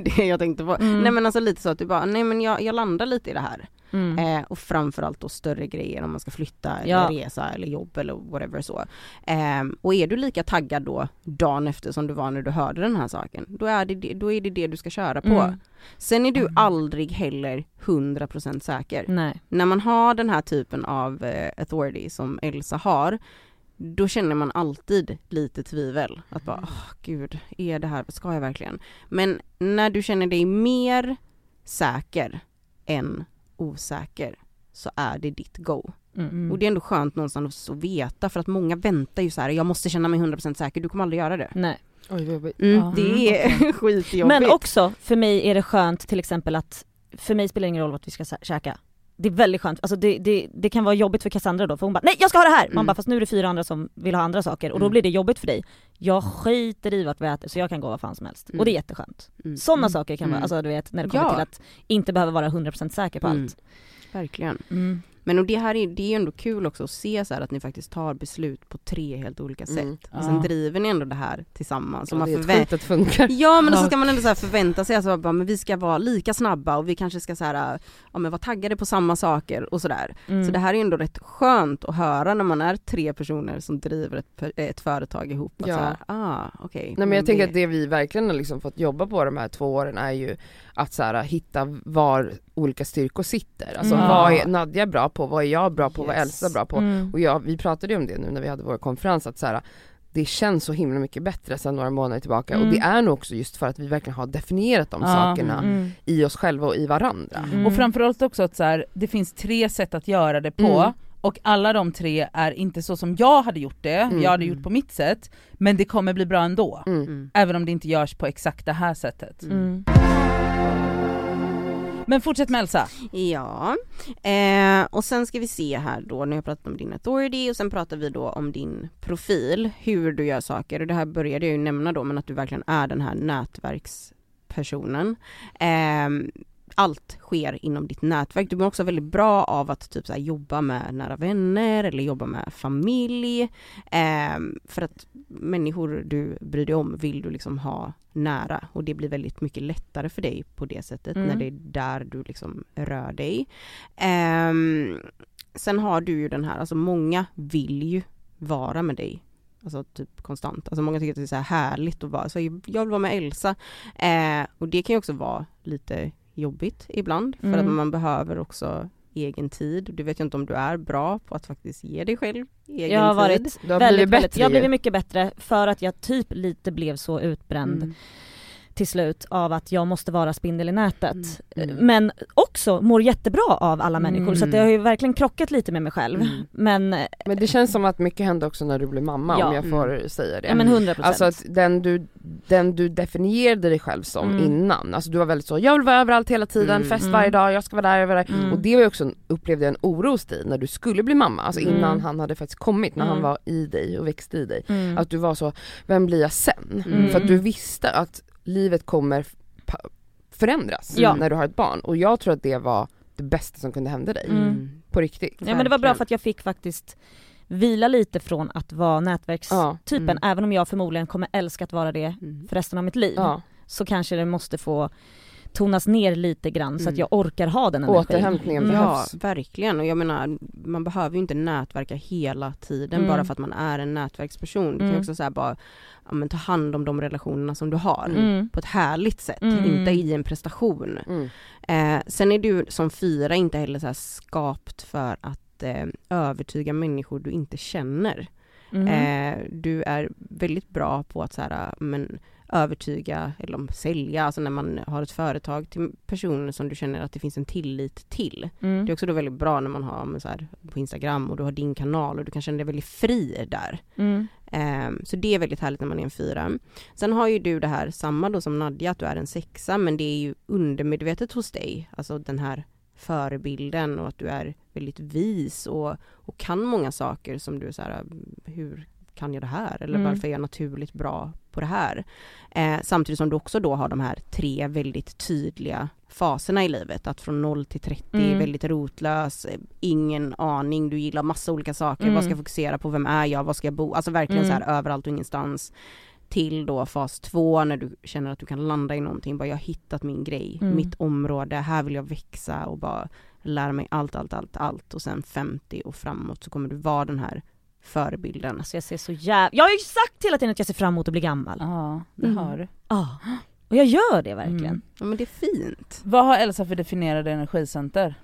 Speaker 4: det jag tänkte på.
Speaker 1: Mm.
Speaker 4: Nej men alltså lite så att du bara, nej men jag, jag landar lite i det här.
Speaker 1: Mm.
Speaker 4: Eh, och framförallt då större grejer om man ska flytta eller
Speaker 1: Ja.
Speaker 4: resa eller jobb eller whatever så. Eh, och är du lika taggad då dagen efter som du var när du hörde den här saken, då är det då är det, det du ska köra på.
Speaker 1: Mm.
Speaker 4: Sen är du aldrig heller 100% säker.
Speaker 1: Nej.
Speaker 4: När man har den här typen av eh, authority som Elsa har, då känner man alltid lite tvivel. Att bara, åh gud, är det här, ska jag verkligen? Men när du känner dig mer säker än osäker så är det ditt go.
Speaker 1: Mm.
Speaker 4: Och det är ändå skönt någonstans att veta för att många väntar ju så här, jag måste känna mig 100% säker, du kommer aldrig göra det.
Speaker 1: Nej.
Speaker 2: Oj.
Speaker 4: Mm, det är skitjobbigt.
Speaker 1: Men också, för mig är det skönt till exempel att, för mig spelar det ingen roll vad vi ska kä- käka. Det är väldigt skönt, alltså det, det, det kan vara jobbigt för Cassandra då för hon bara nej jag ska ha det här! Man
Speaker 4: Mm.
Speaker 1: bara fast nu är det fyra andra som vill ha andra saker och då
Speaker 4: Mm.
Speaker 1: blir det jobbigt för dig. Jag skiter i vart vi äter så jag kan gå vad fan som helst.
Speaker 4: Mm.
Speaker 1: Och det är jätteskönt.
Speaker 4: Mm,
Speaker 1: Sådana
Speaker 3: Mm.
Speaker 1: saker kan vara,
Speaker 4: Mm.
Speaker 1: alltså du vet när det kommer
Speaker 4: Ja.
Speaker 1: till att inte behöva vara 100% säker på
Speaker 4: Mm.
Speaker 1: allt.
Speaker 4: verkligen.
Speaker 1: Mm.
Speaker 4: Men och det här är, det är ändå kul också att se så här att ni faktiskt tar beslut på tre helt olika sätt.
Speaker 2: Mm.
Speaker 4: Och sen
Speaker 3: Ja.
Speaker 4: driver ni ändå det här tillsammans. Och
Speaker 2: Ja,
Speaker 4: man
Speaker 2: det är
Speaker 4: förvä-
Speaker 2: att det funkar.
Speaker 4: Ja men så
Speaker 3: Ja.
Speaker 4: ska man ändå så här förvänta sig alltså bara, men vi ska vara lika snabba och vi kanske ska så här, ja men vara taggade på samma saker och sådär.
Speaker 1: Mm.
Speaker 4: Så det här är ju ändå rätt skönt att höra när man är tre personer som driver ett, ett företag ihop. Att
Speaker 2: Ja.
Speaker 4: så här, ah okej.
Speaker 2: Nej men jag tänker att det vi verkligen har liksom fått jobba på de här två åren är ju att så här, hitta var olika styrkor sitter. Alltså
Speaker 1: Mm.
Speaker 2: vad är Nadja bra på, vad är jag bra på, vad är
Speaker 4: Yes.
Speaker 2: Elsa bra på?
Speaker 1: Mm.
Speaker 2: Och jag, vi pratade ju om det nu när vi hade vår konferens att så här, det känns så himla mycket bättre sen några månader tillbaka
Speaker 3: Mm.
Speaker 2: och det är nog också just för att vi verkligen har definierat de
Speaker 3: Ja.
Speaker 2: sakerna
Speaker 1: Mm.
Speaker 2: i oss själva och i varandra.
Speaker 1: Mm.
Speaker 3: Och framförallt också att så här, det finns tre sätt att göra det på
Speaker 2: Mm.
Speaker 3: och alla de tre är inte så som jag hade gjort det,
Speaker 2: Mm.
Speaker 3: jag hade gjort på mitt sätt, men det kommer bli bra ändå.
Speaker 2: Mm.
Speaker 4: Mm.
Speaker 3: Även om det inte görs på exakt det här sättet. Men fortsätt med Elsa.
Speaker 4: Ja, eh, och sen ska vi se här då, nu har jag pratat om din authority och sen pratar vi då om din profil, hur du gör saker och det här började jag ju nämna då men att du verkligen är den här nätverkspersonen. Eh, allt sker inom ditt nätverk. Du mår också väldigt bra av att typ så här, jobba med nära vänner eller jobba med familj. Eh, för att människor du bryr dig om vill du liksom ha nära och det blir väldigt mycket lättare för dig på det sättet
Speaker 1: Mm.
Speaker 4: när det är där du liksom rör dig. Ehm, sen har du ju den här, alltså många vill ju vara med dig. Alltså typ konstant. Alltså många tycker att det är så här härligt att vara, så jag vill vara med Elsa. Eh, och det kan ju också vara lite jobbigt ibland för
Speaker 1: Mm.
Speaker 4: att man behöver också egen tid. Du vet ju inte om du är bra på att faktiskt ge dig själv egen
Speaker 1: Jag har
Speaker 4: tid.
Speaker 1: varit
Speaker 2: Du har
Speaker 1: väldigt,
Speaker 2: blivit
Speaker 1: väldigt,
Speaker 2: bättre
Speaker 1: jag har blivit mycket bättre för att jag typ lite blev så utbränd
Speaker 4: Mm.
Speaker 1: Till slut av att jag måste vara spindel i nätet.
Speaker 4: Mm.
Speaker 2: Mm.
Speaker 1: Men också mår jättebra av alla människor så att det har ju verkligen krockat lite med mig själv.
Speaker 4: Mm.
Speaker 1: Men,
Speaker 2: Men det känns som att mycket hände också när du blev mamma
Speaker 1: Ja.
Speaker 2: om jag får säga det.
Speaker 1: ja men 100%.
Speaker 2: Alltså att den du, den du definierade dig själv som
Speaker 1: Mm.
Speaker 2: innan, alltså du var väldigt så, jag vill vara överallt hela tiden,
Speaker 4: Mm.
Speaker 2: fest
Speaker 1: Mm.
Speaker 2: varje dag, jag ska vara där, jag vara där.
Speaker 1: Mm.
Speaker 2: Och det var ju också, upplevde jag en oro hos dig när du skulle bli mamma, alltså
Speaker 1: Mm.
Speaker 2: innan han hade faktiskt kommit, när han
Speaker 1: Mm.
Speaker 2: var i dig och växte i dig.
Speaker 1: mm.
Speaker 2: Att du var så, vem blir jag sen?
Speaker 4: Mm.
Speaker 2: För att du visste att livet kommer förändras
Speaker 1: Ja.
Speaker 2: när du har ett barn och jag tror att det var det bästa som kunde hända dig,
Speaker 1: Mm.
Speaker 2: på riktigt.
Speaker 1: Ja men det var bra för att jag fick faktiskt vila lite från att vara nätverkstypen,
Speaker 2: Ja.
Speaker 4: Mm.
Speaker 1: även om jag förmodligen kommer älska att vara det
Speaker 4: Mm.
Speaker 1: för resten av mitt liv.
Speaker 2: Ja,
Speaker 1: Så kanske det måste få tonas ner lite grann så att
Speaker 4: Mm.
Speaker 1: jag orkar ha den energin.
Speaker 2: återhämtningen
Speaker 1: Mm.
Speaker 4: Ja,
Speaker 2: behövs.
Speaker 4: verkligen. Och jag menar, man behöver ju inte nätverka hela tiden
Speaker 1: Mm.
Speaker 4: bara för att man är en nätverksperson. Du kan ju
Speaker 1: Mm.
Speaker 4: också så här bara ja, men ta hand om de relationerna som du har.
Speaker 1: Mm.
Speaker 4: På ett härligt sätt,
Speaker 1: Mm.
Speaker 4: inte i en prestation.
Speaker 2: Mm.
Speaker 4: Eh, sen är du som fyra inte heller så här skapt för att eh, övertyga människor du inte känner. Eh, du är väldigt bra på att så här, men, övertyga eller om, sälja, alltså när man har ett företag till personer som du känner att det finns en tillit till.
Speaker 1: Mm.
Speaker 4: Det är också då väldigt bra när man har så här, på Instagram och du har din kanal och du kan känna dig väldigt fri där.
Speaker 1: Mm.
Speaker 4: Ehm, så det är väldigt härligt när man är en fyra. Sen har ju du det här samma då som Nadja, att du är en sexa men det är ju undermedvetet hos dig, alltså den här förebilden och att du är väldigt vis och, och kan många saker som du är så här, hur kan jag det här? Eller
Speaker 1: Mm.
Speaker 4: varför är jag naturligt bra på det här? Eh, samtidigt som du också då har de här tre väldigt tydliga faserna i livet, att från 0 till 30
Speaker 1: Mm.
Speaker 4: väldigt rotlös, eh, ingen aning, du gillar massa olika saker,
Speaker 1: Mm.
Speaker 4: vad ska jag fokusera på, vem är jag, var ska jag bo, alltså verkligen
Speaker 1: Mm.
Speaker 4: så här överallt och ingenstans. Till då fas två när du känner att du kan landa i någonting, bara jag har hittat min grej,
Speaker 1: Mm.
Speaker 4: mitt område, här vill jag växa och bara lära mig allt, allt, allt, allt och sen 50 och framåt så kommer du vara den här förebilden.
Speaker 1: Alltså jag ser så jävla... Jag har ju sagt hela tiden att jag ser fram emot att bli gammal.
Speaker 3: Ja, det
Speaker 4: Mm.
Speaker 3: har du.
Speaker 1: Ja. Och jag gör det verkligen.
Speaker 3: Mm.
Speaker 4: Ja men det är fint.
Speaker 3: Vad har Elsa för definierade energicenter?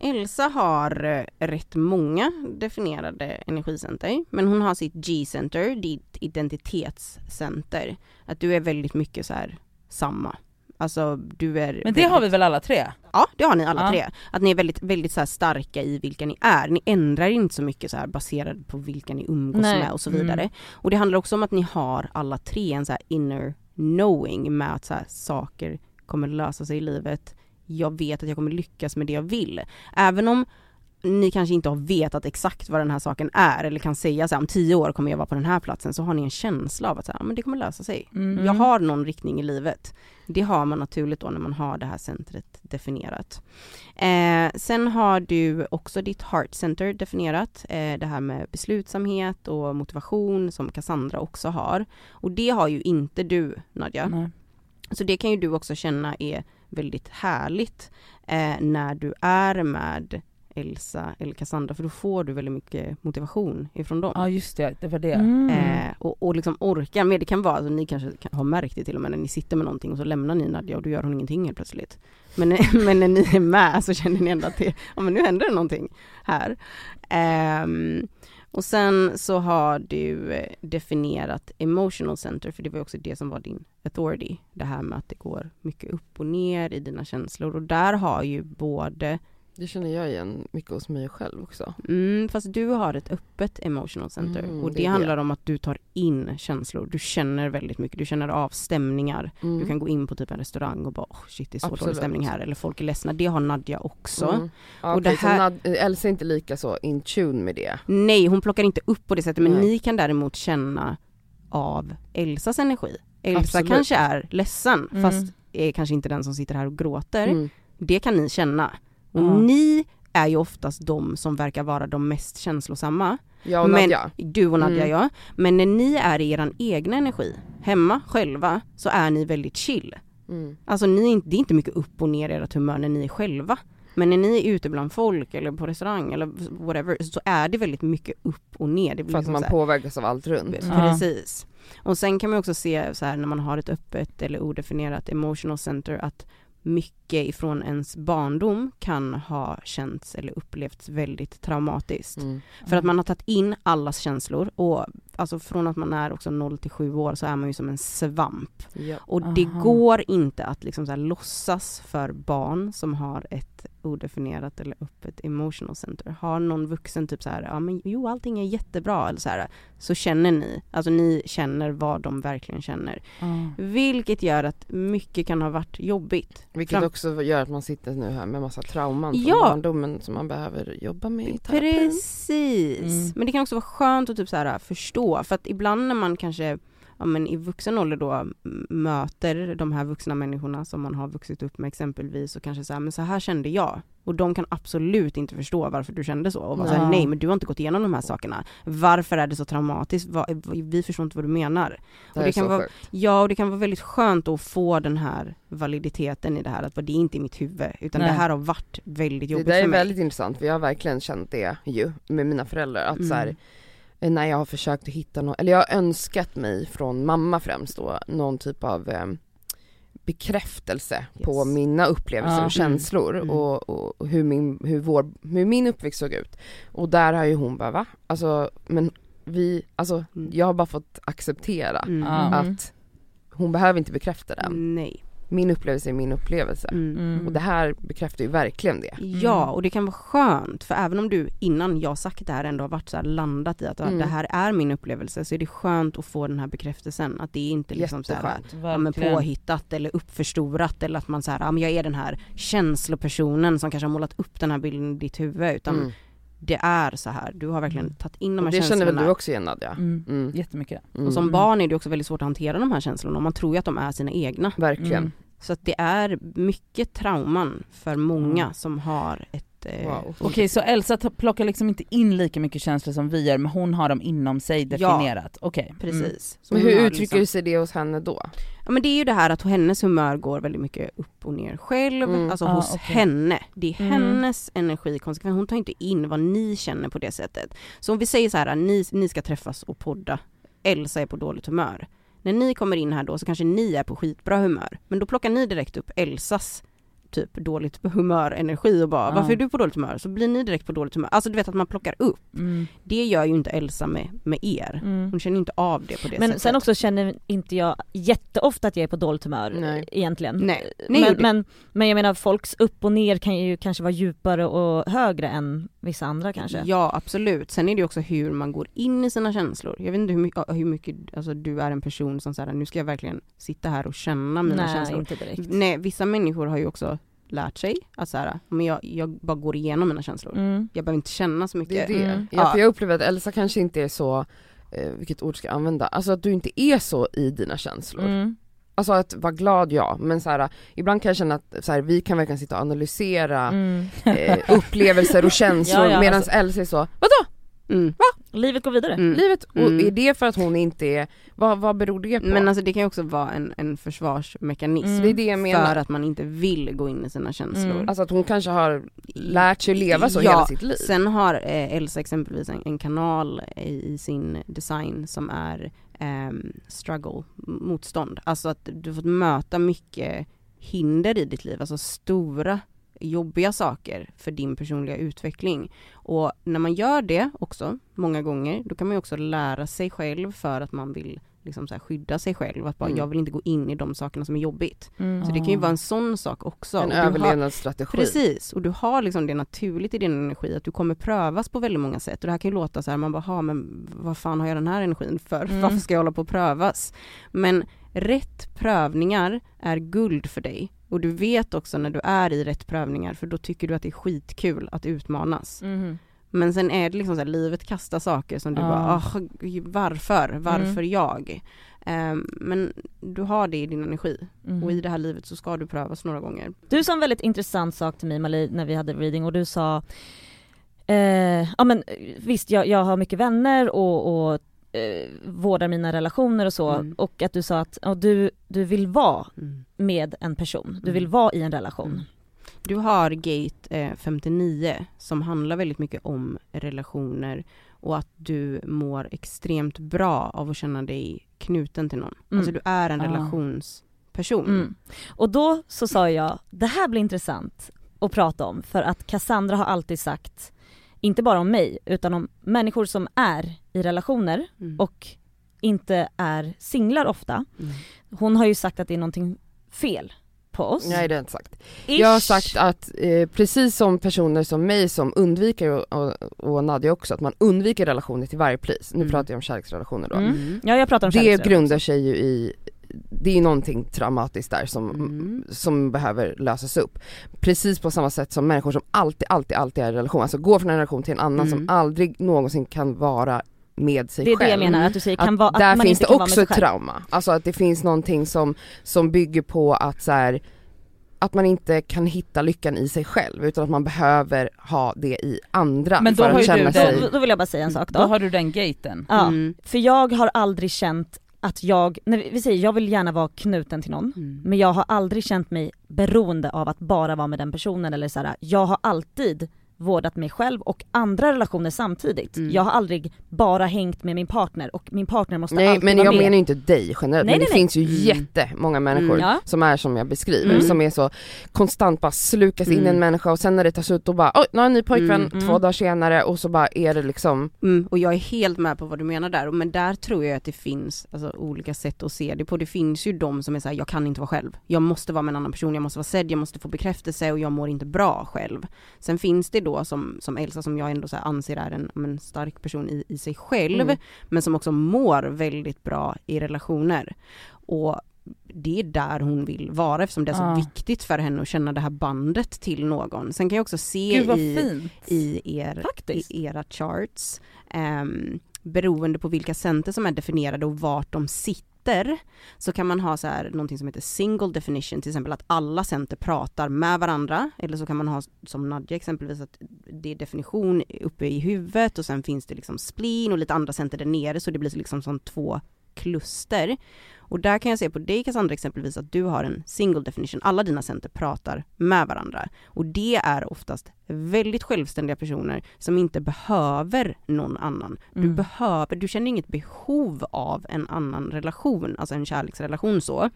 Speaker 4: Elsa har eh, rätt många definierade energicenter, men hon har sitt G-center, ditt identitetscenter. Att du är väldigt mycket så här samma. Alltså du är
Speaker 3: Men det har vi
Speaker 4: väldigt-
Speaker 3: väl alla tre?
Speaker 4: Ja det har ni alla
Speaker 3: Ja.
Speaker 4: tre. Att ni är väldigt, väldigt så starka i vilka ni är. Ni ändrar inte så mycket så här baserat på vilka ni umgås
Speaker 1: Nej.
Speaker 4: med och så vidare.
Speaker 3: Mm.
Speaker 4: Och det handlar också om att ni har alla tre en så här inner knowing med att så här, saker kommer lösa sig i livet. Jag vet att jag kommer lyckas med det jag vill. Även om ni kanske inte har vetat exakt vad den här saken är eller kan säga så här, om tio år kommer jag vara på den här platsen så har ni en känsla av att så här, men det kommer lösa sig.
Speaker 3: Mm.
Speaker 4: Jag har någon riktning i livet. Det har man naturligt då när man har det här centret definierat. Eh, sen har du också ditt heart center definierat, eh, det här med beslutsamhet och motivation som Cassandra också har. Och det har ju inte du Nadja.
Speaker 3: Nej.
Speaker 4: Så det kan ju du också känna är väldigt härligt eh, när du är med Elsa eller Cassandra för då får du väldigt mycket motivation ifrån dem.
Speaker 3: Ja just det, det var det.
Speaker 1: Mm.
Speaker 4: Eh, och, och liksom orka med, det kan vara, alltså, ni kanske kan, har märkt det till och med när ni sitter med någonting och så lämnar ni Nadja och då gör hon ingenting helt plötsligt. Men, men när ni är med så känner ni ändå att det, ja men nu händer det någonting här. Ehm, Och sen så har du eh, definierat emotional center, för det var också det som var din authority. Det här med att det går mycket upp och ner i dina känslor och där har ju både
Speaker 2: Det känner jag igen mycket hos mig själv också.
Speaker 4: Mm, fast du har ett öppet emotional center
Speaker 2: Mm,
Speaker 4: och
Speaker 2: det
Speaker 4: det, handlar om att du tar in känslor. Du känner väldigt mycket, du känner av stämningar.
Speaker 2: Mm.
Speaker 4: Du kan gå in på typ en restaurang och bara oh, shit det är så
Speaker 2: Absolut.
Speaker 4: dålig stämning här eller folk är ledsna. Det har Nadja också.
Speaker 2: Mm. Ja,
Speaker 4: Och det här-
Speaker 2: Nad- Elsa är inte lika så in tune med det.
Speaker 4: Nej, hon plockar inte upp på det sättet men
Speaker 2: Nej.
Speaker 4: ni kan däremot känna av Elsas energi. Elsa
Speaker 2: Absolut.
Speaker 4: kanske är ledsen
Speaker 3: Mm.
Speaker 4: fast är kanske inte den som sitter här och gråter.
Speaker 2: Mm.
Speaker 4: Det kan ni känna. Och
Speaker 3: Ja.
Speaker 4: ni är ju oftast de som verkar vara de mest känslosamma.
Speaker 2: Jag och
Speaker 4: Men-
Speaker 2: Nadja.
Speaker 4: Du och Nadja
Speaker 2: Mm.
Speaker 4: ja. Men när ni är i er egna energi, hemma själva, så är ni väldigt chill.
Speaker 2: Mm.
Speaker 4: Alltså ni, är inte- det är inte mycket upp och ner i ert humör när ni är själva. Men när ni är ute bland folk eller på restaurang eller whatever så är det väldigt mycket upp och ner. Det blir
Speaker 2: För att
Speaker 4: liksom
Speaker 2: man
Speaker 4: här-
Speaker 2: påverkas av allt runt.
Speaker 3: Ja.
Speaker 4: Precis. Och sen kan man också se så här när man har ett öppet eller odefinierat emotional center att mycket ifrån ens barndom kan ha känts eller upplevts väldigt traumatiskt.
Speaker 2: Mm.
Speaker 4: För att man har tagit in allas känslor och alltså från att man är också 0 till 7 år så är man ju som en svamp.
Speaker 2: Ja.
Speaker 4: Och det
Speaker 3: Aha.
Speaker 4: går inte att liksom så här låtsas för barn som har ett odefinierat eller öppet emotional center. Har någon vuxen typ så här, ja men jo allting är jättebra eller så här, så känner ni, alltså ni känner vad de verkligen känner.
Speaker 3: Ja.
Speaker 4: Vilket gör att mycket kan ha varit jobbigt.
Speaker 2: Vilket
Speaker 4: Fram-
Speaker 2: också gör att man sitter nu här med massa trauman från
Speaker 4: Ja.
Speaker 2: barndomen som man behöver jobba med i terapin.
Speaker 4: Precis.
Speaker 3: Mm.
Speaker 4: Men det kan också vara skönt att typ så här, förstå för att ibland när man kanske ja, men i vuxen ålder då möter de här vuxna människorna som man har vuxit upp med exempelvis och kanske så här, men så här kände jag. Och de kan absolut inte förstå varför du kände så och vara
Speaker 3: Ja.
Speaker 4: nej men du har inte gått igenom de här sakerna. Varför är det så traumatiskt? Va- Vi förstår inte vad du menar.
Speaker 2: Det,
Speaker 4: och det
Speaker 2: är
Speaker 4: kan
Speaker 2: så
Speaker 4: vara-
Speaker 2: sjukt.
Speaker 4: Ja och det kan vara väldigt skönt att få den här validiteten i det här att det är inte i mitt huvud utan
Speaker 3: Nej.
Speaker 4: det här har varit väldigt
Speaker 2: Det
Speaker 4: jobbigt
Speaker 2: där
Speaker 4: för
Speaker 2: är
Speaker 4: mig.
Speaker 2: väldigt intressant för jag har verkligen känt det ju med mina föräldrar att
Speaker 4: Mm.
Speaker 2: så här, eh, när jag har försökt att hitta något, eller jag har önskat mig från mamma främst då, någon typ av eh, bekräftelse på
Speaker 4: Yes.
Speaker 2: mina upplevelser
Speaker 3: Ja.
Speaker 2: och känslor
Speaker 4: Mm.
Speaker 2: och, och, och hur, min, hur, vår, hur min uppväxt såg ut. Och där har ju hon bara va? Alltså men vi, alltså
Speaker 4: Mm.
Speaker 2: jag har bara fått acceptera
Speaker 4: Mm.
Speaker 2: Att hon behöver inte bekräfta den.
Speaker 4: Nej.
Speaker 2: Min upplevelse är min upplevelse.
Speaker 4: Mm.
Speaker 3: Mm.
Speaker 2: Och det här bekräftar ju verkligen det.
Speaker 4: Ja, och det kan vara skönt för även om du innan jag sagt det här ändå har varit så här landat i att
Speaker 2: Mm.
Speaker 4: det här är min upplevelse så är det skönt att få den här bekräftelsen att det är inte liksom så här, ja, men påhittat eller uppförstorat eller att man så här, ja men jag är den här känslopersonen som kanske har målat upp den här bilden i ditt huvud utan
Speaker 2: Mm.
Speaker 4: Det är så här. du har verkligen tagit in de här
Speaker 2: det känner
Speaker 4: känslorna.
Speaker 2: väl du också igen Nadja?
Speaker 3: Mm.
Speaker 2: Mm.
Speaker 3: Jättemycket.
Speaker 2: Mm.
Speaker 4: Och som
Speaker 3: Mm.
Speaker 4: barn är det också väldigt svårt att hantera de här känslorna och man tror ju att de är sina egna.
Speaker 2: Verkligen.
Speaker 3: Mm.
Speaker 4: Så att det är mycket trauman för många
Speaker 3: Mm.
Speaker 4: som har ett eh,
Speaker 2: Wow.
Speaker 3: Okej så Elsa plockar liksom inte in lika mycket känslor som vi gör men hon har dem inom sig definierat. Okej. Mm.
Speaker 4: Precis. Så
Speaker 2: Men hur uttrycker
Speaker 4: liksom-
Speaker 2: sig det hos henne då?
Speaker 4: Ja men det är ju det här att hennes humör går väldigt mycket upp och ner själv,
Speaker 2: Mm.
Speaker 4: alltså
Speaker 3: Ah,
Speaker 4: hos
Speaker 3: okej.
Speaker 4: henne. Det är
Speaker 3: Mm.
Speaker 4: hennes energikonsekvens, hon tar inte in vad ni känner på det sättet. Så om vi säger så här, ni, ni ska träffas och podda, Elsa är på dåligt humör. När ni kommer in här då så kanske ni är på skitbra humör, men då plockar ni direkt upp Elsas typ dåligt humör, energi och bara
Speaker 3: Ja.
Speaker 4: varför är du på dåligt humör? Så blir ni direkt på dåligt humör. Alltså du vet att man plockar upp.
Speaker 3: Mm.
Speaker 4: Det gör ju inte Elsa med, med er.
Speaker 1: Mm.
Speaker 4: Hon känner inte av det på det
Speaker 1: Men
Speaker 4: sättet.
Speaker 1: sen också känner inte jag jätteofta att jag är på dåligt humör
Speaker 2: Nej.
Speaker 1: egentligen.
Speaker 4: Nej. Nej,
Speaker 1: men, men, men jag menar folks upp och ner kan ju kanske vara djupare och högre än vissa andra kanske.
Speaker 4: Ja absolut, sen är det också hur man går in i sina känslor. Jag vet inte hur mycket, hur mycket alltså, du är en person som säger nu ska jag verkligen sitta här och känna mina
Speaker 1: Nej
Speaker 4: känslor.
Speaker 1: inte direkt.
Speaker 4: Nej, vissa människor har ju också lärt sig att så här, men jag, jag bara går igenom mina känslor.
Speaker 1: Mm.
Speaker 4: Jag behöver inte känna så
Speaker 2: Det
Speaker 4: mycket.
Speaker 2: är det.
Speaker 1: Mm.
Speaker 2: Ja, för jag upplever att Elsa kanske inte är så, eh, vilket ord ska jag använda, alltså att du inte är så i dina känslor.
Speaker 1: Mm.
Speaker 2: Alltså att vara glad ja, men så här, ibland kan jag känna att så här, vi kan verkligen sitta och analysera
Speaker 1: Mm.
Speaker 2: eh, upplevelser och känslor
Speaker 1: Ja, ja,
Speaker 2: medan
Speaker 1: alltså-
Speaker 2: Elsa är så, vadå?
Speaker 4: Mm.
Speaker 1: Livet går vidare.
Speaker 4: Mm.
Speaker 2: Livet, och
Speaker 4: Mm.
Speaker 2: är det för att hon inte är, vad, vad beror det på?
Speaker 4: Men alltså det kan ju också vara en, en försvarsmekanism.
Speaker 1: Mm.
Speaker 2: det är det jag menar.
Speaker 4: För att man inte vill gå in i sina känslor.
Speaker 1: Mm.
Speaker 2: Alltså att hon kanske har lärt sig leva så
Speaker 4: Ja,
Speaker 2: hela sitt liv.
Speaker 4: Sen har eh, Elsa exempelvis en, en kanal i, i sin design som är ehm, struggle, motstånd. Alltså att du fått möta mycket hinder i ditt liv, alltså stora jobbiga saker för din personliga utveckling. Och när man gör det också, många gånger, då kan man ju också lära sig själv för att man vill liksom så skydda sig själv, att bara
Speaker 2: Mm.
Speaker 4: jag vill inte gå in i de sakerna som är jobbigt.
Speaker 1: Mm.
Speaker 4: Så det kan ju vara en sån sak också.
Speaker 2: En överlevnadsstrategi.
Speaker 4: Precis, och du har liksom det naturligt i din energi att du kommer prövas på väldigt många sätt och det här kan ju låta så här, man bara, "Ha, men vad fan har jag den här energin för?
Speaker 1: Mm.
Speaker 4: Varför ska jag hålla på och prövas? Men rätt prövningar är guld för dig och du vet också när du är i rätt prövningar för då tycker du att det är skitkul att utmanas.
Speaker 1: Mhm.
Speaker 4: Men sen är det liksom så här, livet kastar saker som du
Speaker 3: Ja.
Speaker 4: bara, "Ah, varför? Varför
Speaker 1: Mm.
Speaker 4: jag? Ehm, men du har det i din energi
Speaker 1: Mhm.
Speaker 4: och i det här livet så ska du prövas några gånger.
Speaker 1: Du sa en väldigt intressant sak till mig Malie när vi hade reading och du sa eh, Ja men visst jag, jag har mycket vänner och, och eh, vårdar mina relationer och så
Speaker 4: Mm.
Speaker 1: och att du sa att ja, du, du vill vara
Speaker 4: Mm.
Speaker 1: med en person, du
Speaker 4: Mm.
Speaker 1: vill vara i en relation.
Speaker 4: Mm. Du har gate eh, 59 som handlar väldigt mycket om relationer och att du mår extremt bra av att känna dig knuten till någon.
Speaker 1: Mm.
Speaker 4: Alltså du är en
Speaker 3: Ah.
Speaker 4: relationsperson.
Speaker 1: Mm. Och då så sa jag, det här blir intressant att prata om för att Cassandra har alltid sagt, inte bara om mig, utan om människor som är i relationer
Speaker 4: Mm.
Speaker 1: och inte är singlar ofta.
Speaker 4: Mm.
Speaker 1: Hon har ju sagt att det är någonting fel på oss.
Speaker 2: Nej det har jag inte sagt.
Speaker 1: Ish.
Speaker 2: Jag har sagt att eh, precis som personer som mig som undviker och, och, och Nadja också, att man undviker relationer till varje pris. Nu
Speaker 4: Mm.
Speaker 2: pratar jag om kärleksrelationer då.
Speaker 1: Mm.
Speaker 4: Mm.
Speaker 1: Ja jag pratar om
Speaker 2: Det grundar sig ju i, det är någonting traumatiskt där som,
Speaker 4: Mm.
Speaker 2: som behöver lösas upp. Precis på samma sätt som människor som alltid, alltid, alltid är i relation, alltså går från en relation till en annan
Speaker 4: Mm.
Speaker 2: som aldrig någonsin kan vara med sig
Speaker 1: Det är
Speaker 2: själv.
Speaker 1: det jag menar, att du säger kan
Speaker 2: att
Speaker 1: vara, att
Speaker 2: där
Speaker 1: man
Speaker 2: finns
Speaker 1: inte
Speaker 2: det också ett
Speaker 1: själv.
Speaker 2: trauma. Alltså att det finns någonting som, som bygger på att så här, att man inte kan hitta lyckan i sig själv utan att man behöver ha det i andra
Speaker 3: Men då
Speaker 2: för att
Speaker 3: ju
Speaker 2: känna
Speaker 3: du
Speaker 2: sig...
Speaker 1: Då, då vill jag bara säga en sak
Speaker 3: Då
Speaker 1: då.
Speaker 3: har du den gaten.
Speaker 1: Ja,
Speaker 4: Mm.
Speaker 1: för jag har aldrig känt att jag, när vi säger jag vill gärna vara knuten till någon,
Speaker 4: Mm.
Speaker 1: men jag har aldrig känt mig beroende av att bara vara med den personen eller så här. jag har alltid vårdat mig själv och andra relationer samtidigt.
Speaker 4: Mm.
Speaker 1: Jag har aldrig bara hängt med min partner och min partner måste
Speaker 2: Nej
Speaker 1: alltid
Speaker 2: men
Speaker 1: vara
Speaker 2: jag
Speaker 1: med.
Speaker 2: menar ju inte dig generellt,
Speaker 1: Nej,
Speaker 2: men
Speaker 1: nej,
Speaker 2: det
Speaker 1: nej.
Speaker 2: finns ju
Speaker 4: Mm.
Speaker 2: jättemånga människor
Speaker 1: Mm. Ja.
Speaker 2: som är som jag beskriver,
Speaker 1: Mm.
Speaker 2: som är så konstant bara slukas in i en
Speaker 4: Mm.
Speaker 2: människa och sen när det tar slut då bara oj, nu har jag en ny pojkvän
Speaker 4: Mm.
Speaker 2: två
Speaker 1: Mm.
Speaker 2: dagar senare och så bara är det liksom
Speaker 4: Mm, och jag är helt med på vad du menar där, men där tror jag att det finns alltså, olika sätt att se det på. Det finns ju de som är såhär, jag kan inte vara själv. Jag måste vara med en annan person, jag måste vara sedd, jag måste få bekräftelse och jag mår inte bra själv. Sen finns det då som, som Elsa, som jag ändå så anser är en, en stark person i, i sig själv,
Speaker 2: Mm.
Speaker 4: men som också mår väldigt bra i relationer. Och det är där hon vill vara eftersom det är så
Speaker 3: Ja.
Speaker 4: viktigt för henne att känna det här bandet till någon. Sen kan jag också se
Speaker 3: Gud
Speaker 4: i i, er,
Speaker 1: Faktiskt.
Speaker 4: i era charts. Um, beroende på vilka center som är definierade och vart de sitter så kan man ha så här någonting som heter single definition, till exempel att alla center pratar med varandra eller så kan man ha som Nadja exempelvis att det är definition uppe i huvudet och sen finns det liksom spleen och lite andra center där nere så det blir liksom som två kluster. Och där kan jag se på dig Cassandra exempelvis att du har en single definition, alla dina center pratar med varandra. Och det är oftast väldigt självständiga personer som inte behöver någon annan. Du
Speaker 3: Mm.
Speaker 4: behöver, du känner inget behov av en annan relation, alltså en kärleksrelation så.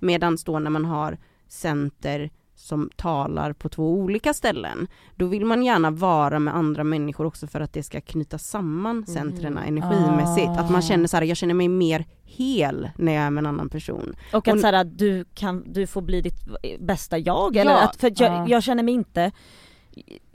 Speaker 4: Medan då när man har center som talar på två olika ställen, då vill man gärna vara med andra människor också för att det ska knyta samman centren
Speaker 2: Mm.
Speaker 4: energimässigt. Att man
Speaker 3: Ah.
Speaker 4: känner så här, jag känner mig mer hel när jag är med en annan person.
Speaker 1: Och att
Speaker 4: Och-
Speaker 1: så här, du, kan, du får bli ditt bästa jag eller
Speaker 4: Ja.
Speaker 1: att, för att jag,
Speaker 3: Ja.
Speaker 1: jag känner mig inte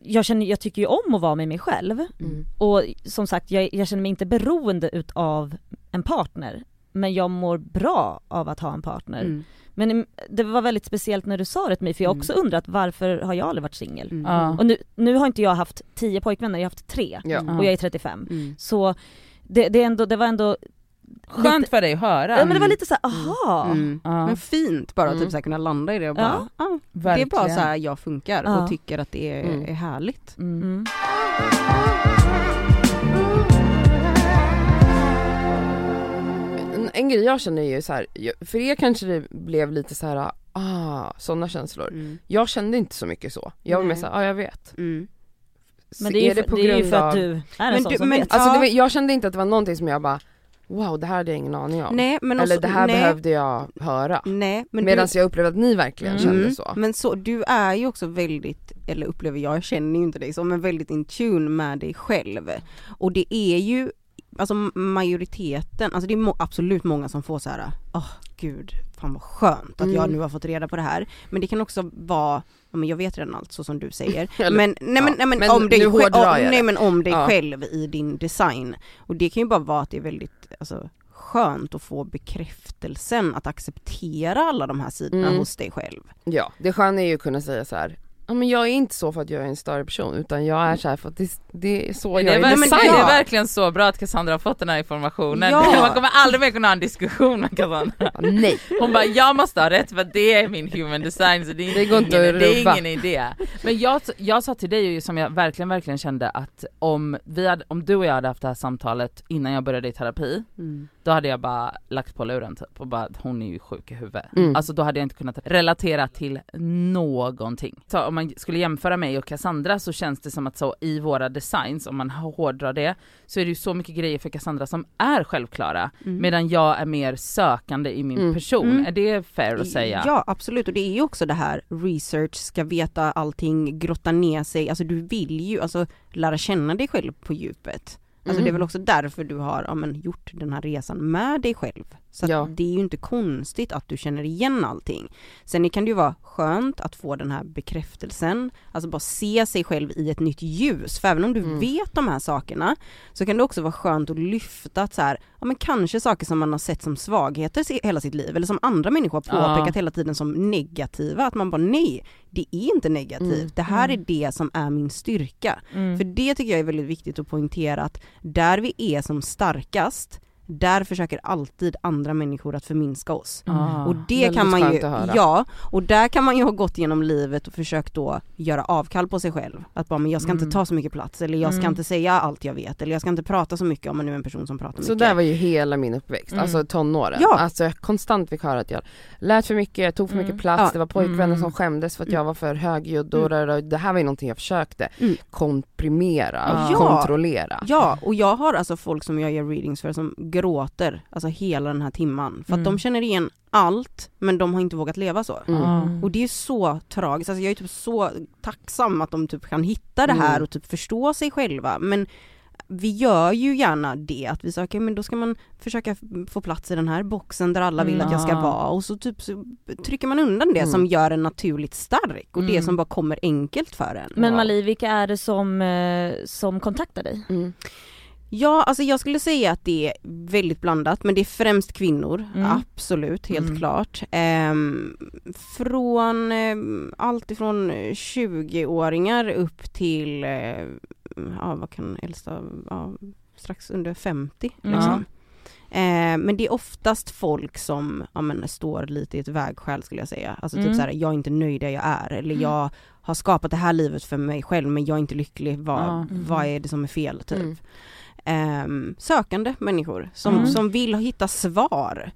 Speaker 1: jag, känner, jag tycker ju om att vara med mig själv
Speaker 2: mm.
Speaker 1: och som sagt jag, jag känner mig inte beroende utav en partner men jag mår bra av att ha en partner.
Speaker 4: Mm.
Speaker 1: Men mm, det var väldigt speciellt när du sa det till mig för jag har
Speaker 4: Mm.
Speaker 1: också undrat varför har jag aldrig varit singel?
Speaker 4: Mm.
Speaker 3: Ja.
Speaker 1: Och nu, nu har inte jag haft 10 pojkvänner, jag har haft tre
Speaker 2: ja.
Speaker 4: Mm.
Speaker 1: och jag är 35.
Speaker 4: Mm.
Speaker 1: Så det, det, är ändå, det var ändå,
Speaker 3: Skönt för dig att höra.
Speaker 1: ja, men det var lite så här, aha!
Speaker 4: Mm.
Speaker 3: Ja,
Speaker 4: Men fint bara
Speaker 2: Mm.
Speaker 4: typ så här, kunna landa i det och bara,
Speaker 1: Ja.
Speaker 4: ah, det är bara så här jag funkar
Speaker 1: Ja.
Speaker 4: och tycker att det är,
Speaker 2: Mm.
Speaker 4: är härligt.
Speaker 2: En, grej jag känner är ju så här, för er kanske det blev lite så här, ah, sådana känslor.
Speaker 4: Mm.
Speaker 2: Jag kände inte så mycket så. Jag var mer såhär, ja ah, jag vet.
Speaker 4: Mm.
Speaker 1: Men det är ju, för, det är ju för att du är en sån
Speaker 4: du-
Speaker 1: som
Speaker 4: men-
Speaker 1: vet.
Speaker 2: Alltså
Speaker 4: Ja.
Speaker 2: det, var- jag kände inte att det var någonting som jag bara wow det här hade jag ingen aning om.
Speaker 4: Nej men
Speaker 2: Eller
Speaker 4: också,
Speaker 2: det här
Speaker 4: nej,
Speaker 2: behövde jag höra.
Speaker 4: Nej men
Speaker 2: Medan
Speaker 4: du,
Speaker 2: jag upplevde att ni verkligen
Speaker 3: Mm.
Speaker 2: kände så.
Speaker 4: Men så, du är ju också väldigt, eller upplever jag, jag känner ju inte dig så, men väldigt in tune med dig själv. Och det är ju, alltså majoriteten, alltså det är må, absolut många som får så här, åh gud, fan vad skönt att jag
Speaker 2: Mm.
Speaker 4: nu har fått reda på det här. Men det kan också vara, ja men jag vet redan allt så som du säger.
Speaker 2: Eller-
Speaker 4: men nej men,
Speaker 2: ja,
Speaker 4: nej, men,
Speaker 2: men
Speaker 4: om dig, om, nej men om dig
Speaker 2: Ja.
Speaker 4: själv i din design. Och det kan ju bara vara att det är väldigt, alltså skönt att få bekräftelsen att acceptera alla de här sidorna
Speaker 2: Mm.
Speaker 4: hos dig själv.
Speaker 2: Ja, det sköna är ju att kunna säga så här. Ja men jag är inte så för att jag är en större person utan jag är så här för att det, det är så
Speaker 3: Det
Speaker 2: jag
Speaker 3: är,
Speaker 2: är designad.
Speaker 3: det är verkligen så bra att Cassandra har fått den här informationen.
Speaker 4: Ja.
Speaker 3: Man kommer aldrig mer kunna ha en diskussion med Cassandra.
Speaker 2: Nej.
Speaker 3: Hon bara, jag måste ha rätt för det är min human design så det är,
Speaker 2: Det går inte
Speaker 3: ingen,
Speaker 2: att
Speaker 3: det är ingen idé. Men jag, jag sa till dig ju som jag verkligen, verkligen kände att om, vi hade, om du och jag hade haft det här samtalet innan jag började i terapi, då hade jag bara lagt på luren typ och bara hon är ju sjuk i huvudet.
Speaker 2: Mm.
Speaker 3: Alltså då hade jag inte kunnat relatera till någonting. Så om man skulle jämföra mig och Cassandra så känns det som att så i våra designs, om man hårdrar det, så är det ju så mycket grejer för Cassandra som är självklara
Speaker 4: Mm.
Speaker 3: medan jag är mer sökande i min
Speaker 2: Mm.
Speaker 3: person.
Speaker 4: Mm.
Speaker 3: Är det fair att säga?
Speaker 4: Ja absolut och det är ju också det här research, ska veta allting, grotta ner sig, alltså du vill ju alltså lära känna dig själv på djupet. Alltså
Speaker 2: Mm.
Speaker 4: det är väl också därför du har ja, men, gjort den här resan med dig själv. Så
Speaker 2: Ja.
Speaker 4: det är ju inte konstigt att du känner igen allting. Sen kan det ju vara skönt att få den här bekräftelsen, alltså bara se sig själv i ett nytt ljus. För även om du
Speaker 2: Mm.
Speaker 4: vet de här sakerna så kan det också vara skönt att lyfta att så här, ja men kanske saker som man har sett som svagheter hela sitt liv eller som andra människor har
Speaker 3: Ja.
Speaker 4: påpekat hela tiden som negativa, att man bara nej, det är inte negativt,
Speaker 2: Mm.
Speaker 4: det här
Speaker 3: Mm.
Speaker 4: är det som är min styrka.
Speaker 3: Mm.
Speaker 4: För det tycker jag är väldigt viktigt att poängtera att där vi är som starkast, där försöker alltid andra människor att förminska oss.
Speaker 3: Ah.
Speaker 4: Och det kan man ju, ja, och där kan man ju ha gått genom livet och försökt då göra avkall på sig själv. Att bara, men jag ska
Speaker 3: Mm.
Speaker 4: inte ta så mycket plats, eller jag ska
Speaker 3: Mm.
Speaker 4: inte säga allt jag vet, eller jag ska inte prata så mycket om man nu är en person som pratar
Speaker 2: Så
Speaker 4: mycket.
Speaker 2: där var ju hela min uppväxt,
Speaker 3: Mm.
Speaker 2: alltså tonåren.
Speaker 4: Ja.
Speaker 2: Alltså jag konstant fick höra att jag lät för mycket, jag tog för mycket
Speaker 3: Mm.
Speaker 2: plats,
Speaker 4: Ja.
Speaker 2: det var pojkvänner
Speaker 3: Mm.
Speaker 2: som skämdes för att
Speaker 4: Mm.
Speaker 2: jag var för högljudd och mm. det här var ju någonting jag försökte
Speaker 4: Mm.
Speaker 2: komprimera,
Speaker 3: Ja.
Speaker 2: kontrollera.
Speaker 4: Ja, och jag har alltså folk som jag gör readings för som gråter, alltså hela den här timman. För att
Speaker 3: Mm.
Speaker 4: de känner igen allt, men de har inte vågat leva så.
Speaker 2: Mm.
Speaker 4: Och det är så tragiskt, alltså jag är typ så tacksam att de typ kan hitta det här
Speaker 2: Mm.
Speaker 4: och typ förstå sig själva. Men vi gör ju gärna det, att vi söker, men då ska man försöka få plats i den här boxen där alla vill att jag ska
Speaker 3: Mm.
Speaker 4: vara och så typ så trycker man undan det
Speaker 2: Mm.
Speaker 4: som gör en naturligt stark och det
Speaker 3: Mm.
Speaker 4: som bara kommer enkelt för en.
Speaker 1: Men. Mali, vilka är det som, eh, som kontaktar dig?
Speaker 2: Mm.
Speaker 4: Ja, alltså jag skulle säga att det är väldigt blandat, men det är främst kvinnor,
Speaker 1: Mm.
Speaker 4: absolut, helt
Speaker 3: Mm.
Speaker 4: klart. Ehm, från ehm, allt ifrån 20-åringar upp till, eh, ja vad kan äldsta, ja, strax under 50
Speaker 1: Mm.
Speaker 4: liksom. Eh, men det är oftast folk som ja, men, står lite i ett vägskäl skulle jag säga. Alltså
Speaker 1: Mm.
Speaker 4: typ såhär, jag är inte nöjd där jag är, eller jag har skapat det här livet för mig själv men jag är inte lycklig, vad,
Speaker 3: Ja.
Speaker 4: vad är det som är fel typ? Ehm, sökande människor som,
Speaker 3: Mm.
Speaker 4: som vill hitta svar.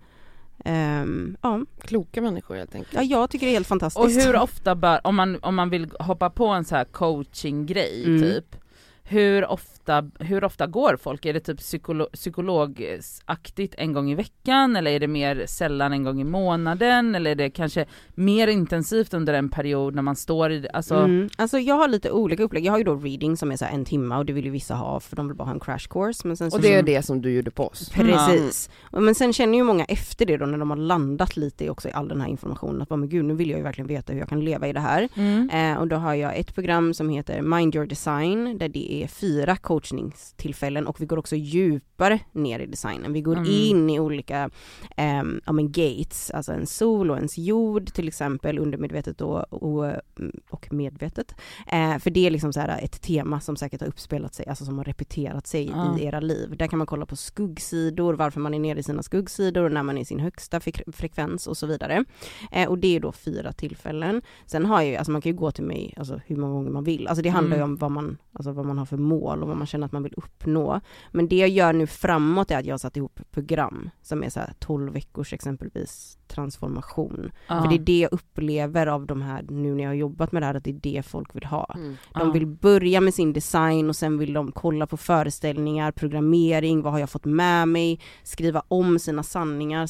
Speaker 4: Ehm, ja.
Speaker 2: Kloka människor helt enkelt.
Speaker 4: ja, jag tycker det är helt
Speaker 3: Och
Speaker 4: fantastiskt.
Speaker 3: hur ofta bör, om man, om man vill hoppa på en så här coaching-grej
Speaker 4: Mm.
Speaker 3: typ, hur ofta, hur ofta går folk? Är det typ psykolo, psykologsaktigt en gång i veckan eller är det mer sällan en gång i månaden eller är det kanske mer intensivt under en period när man står i, alltså
Speaker 4: Mm. Alltså jag har lite olika upplägg, jag har ju då reading som är så här en timme och det vill ju vissa ha för de vill bara ha en crash course. Men sen så
Speaker 2: Och det är det som du gjorde på oss.
Speaker 4: Precis. Men sen känner ju många efter det då när de har landat lite i också i all den här informationen att bara, men gud nu vill jag ju verkligen veta hur jag kan leva i det här.
Speaker 3: mm.
Speaker 4: Eh, och då har jag ett program som heter Mind Your Design där det är fyra coachningstillfällen och vi går också djupare ner i designen. Vi går
Speaker 3: Mm.
Speaker 4: in i olika ehm, ja, men gates, alltså en sol och ens jord till exempel undermedvetet och, och, mm, och medvetet. Eh, för det är liksom så här ett tema som säkert har uppspelat sig, alltså som har repeterat sig
Speaker 3: Ja.
Speaker 4: i era liv. Där kan man kolla på skuggsidor, varför man är nere i sina skuggsidor, när man är i sin högsta fre- frekvens och så vidare. Eh, och det är då fyra tillfällen. Sen har jag ju, alltså man kan ju gå till mig alltså, hur många gånger man vill. Alltså det handlar ju
Speaker 3: Mm.
Speaker 4: om vad man, alltså vad man har för mål och vad man känner att man vill uppnå. Men det jag gör nu framåt är att jag har satt ihop program som är så här 12 veckors exempelvis transformation.
Speaker 3: Ja.
Speaker 4: För det är det jag upplever av de här, nu när jag har jobbat med det här, att det är det folk vill ha.
Speaker 2: Mm.
Speaker 4: De
Speaker 3: Ja.
Speaker 4: vill börja med sin design och sen vill de kolla på föreställningar, programmering, vad har jag fått med mig, skriva om sina sanningar,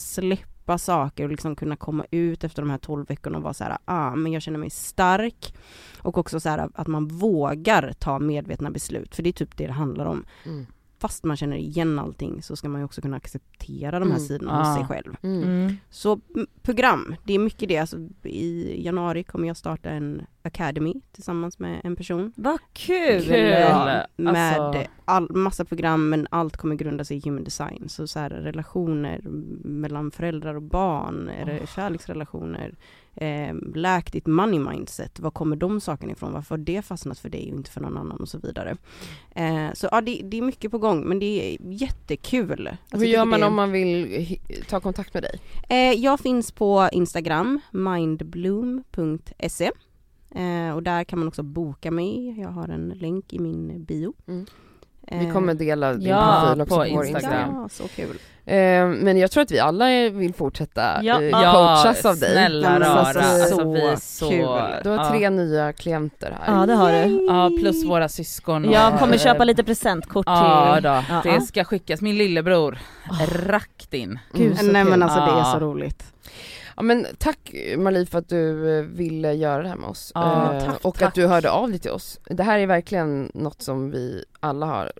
Speaker 4: släppa saker och liksom kunna komma ut efter de här 12 veckorna och vara så här, ah men jag känner mig stark. Och också så här att man vågar ta medvetna beslut, för det är typ det det handlar om.
Speaker 2: Mm.
Speaker 4: Fast man känner igen allting så ska man ju också kunna acceptera de här
Speaker 2: Mm.
Speaker 4: sidorna
Speaker 3: Ah.
Speaker 4: hos sig själv.
Speaker 2: Mm.
Speaker 3: Mm.
Speaker 4: Så program, det är mycket det. Alltså, I januari kommer jag starta en academy tillsammans med en person.
Speaker 1: Vad kul!
Speaker 3: Kul.
Speaker 4: Ja, med
Speaker 3: Alltså-
Speaker 4: all, massa program men allt kommer grunda sig i human design. Så, så här, relationer mellan föräldrar och barn, oh. kärleksrelationer, eh, läk ditt money mindset, var kommer de sakerna ifrån? Varför har det fastnat för dig och inte för någon annan och så vidare. Eh, så ja, det, det är mycket på gång men det är jättekul. Alltså,
Speaker 2: Hur gör man
Speaker 4: det-
Speaker 2: om man vill ta kontakt med dig?
Speaker 4: Eh, jag finns på Instagram, mindbloom.se eh, och där kan man också boka mig. Jag har en länk i min bio.
Speaker 2: Mm.
Speaker 4: Eh,
Speaker 2: Vi kommer dela din
Speaker 3: Ja,
Speaker 2: profil också
Speaker 3: på
Speaker 2: på, vår
Speaker 3: Instagram.
Speaker 2: Instagram.
Speaker 4: Ja, så kul.
Speaker 2: Eh, men jag tror att vi alla vill fortsätta
Speaker 1: Ja.
Speaker 2: eh,
Speaker 3: Ja,
Speaker 2: coachas av dig.
Speaker 3: snälla
Speaker 4: Ja,
Speaker 3: rara.
Speaker 4: alltså,
Speaker 3: Alltså,
Speaker 4: så
Speaker 3: vi är så...
Speaker 4: kul.
Speaker 2: Du har
Speaker 3: ja.
Speaker 2: tre nya klienter här.
Speaker 1: Ja det har du.
Speaker 3: Ja, plus våra syskon. och-
Speaker 1: Jag kommer köpa lite presentkort till...
Speaker 3: Ja då,
Speaker 1: Ja.
Speaker 3: det ska skickas. Min lillebror, rakt in.
Speaker 1: Gud, så
Speaker 4: Nej men alltså det är
Speaker 3: Ja.
Speaker 4: så roligt.
Speaker 2: Ja, men tack Marie för att du eh, ville göra det här med oss.
Speaker 3: Ja,
Speaker 2: Eh,
Speaker 4: tack,
Speaker 2: och
Speaker 4: tack.
Speaker 2: att du hörde av dig till oss. Det här är verkligen något som vi alla har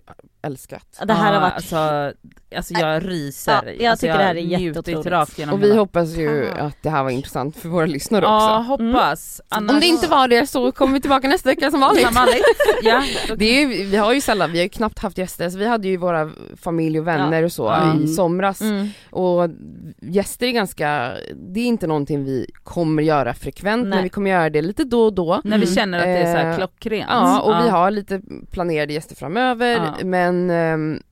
Speaker 2: älskat.
Speaker 1: Det här har
Speaker 3: Ja,
Speaker 1: varit...
Speaker 3: Alltså, alltså jag ryser.
Speaker 1: Ja, jag
Speaker 3: alltså,
Speaker 1: tycker det här är jätteotroligt.
Speaker 2: Och vi
Speaker 3: hela-
Speaker 2: hoppas ju att det här var intressant för våra lyssnare
Speaker 3: Ja,
Speaker 2: också.
Speaker 3: hoppas. Annars...
Speaker 2: Om det inte var det så kommer vi tillbaka nästa vecka som vanligt.
Speaker 3: Ja,
Speaker 2: Det är ju, vi har ju sällan, vi har ju knappt haft gäster, så vi hade ju våra familj och vänner och så
Speaker 3: Ja.
Speaker 2: i somras.
Speaker 1: Mm.
Speaker 2: Och gäster är ganska, det är inte någonting vi kommer göra frekvent,
Speaker 1: Nej.
Speaker 2: men vi kommer göra det lite då och då.
Speaker 3: när vi
Speaker 1: Mm.
Speaker 3: känner att det är så här
Speaker 2: Eh,
Speaker 3: klockrent.
Speaker 2: Ja, och vi har lite planerade gäster framöver,
Speaker 3: Ja.
Speaker 2: Men ehm,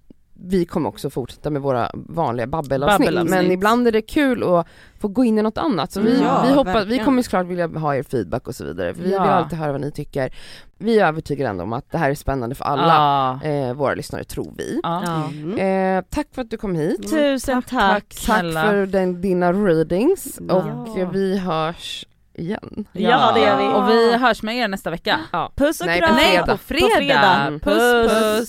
Speaker 2: vi kommer också fortsätta med våra vanliga babbelavsnitt.
Speaker 3: Babbelavsnitt.
Speaker 2: Men ibland är det kul att få gå in i något annat. Så vi.
Speaker 4: Ja,
Speaker 2: vi, hoppas, vi kommer såklart vilja ha er feedback och så vidare. För vi
Speaker 3: Ja.
Speaker 2: vill alltid höra vad ni tycker. Vi är övertygade ändå om att det här är spännande för alla
Speaker 3: Ja.
Speaker 2: eh, våra lyssnare, tror vi.
Speaker 4: Mm.
Speaker 2: Eh, tack för att du kom hit.
Speaker 1: Tusen tack.
Speaker 3: tack.
Speaker 2: Tack för den, dina readings
Speaker 4: Ja.
Speaker 2: och eh, vi hörs igen.
Speaker 1: Ja, det gör vi.
Speaker 3: Och vi hörs med er nästa vecka.
Speaker 2: Ja.
Speaker 1: Puss och
Speaker 2: Nej, på
Speaker 1: kram!
Speaker 2: fredag.
Speaker 3: på fredag.
Speaker 1: På fredag.
Speaker 2: Mm.
Speaker 3: Puss puss.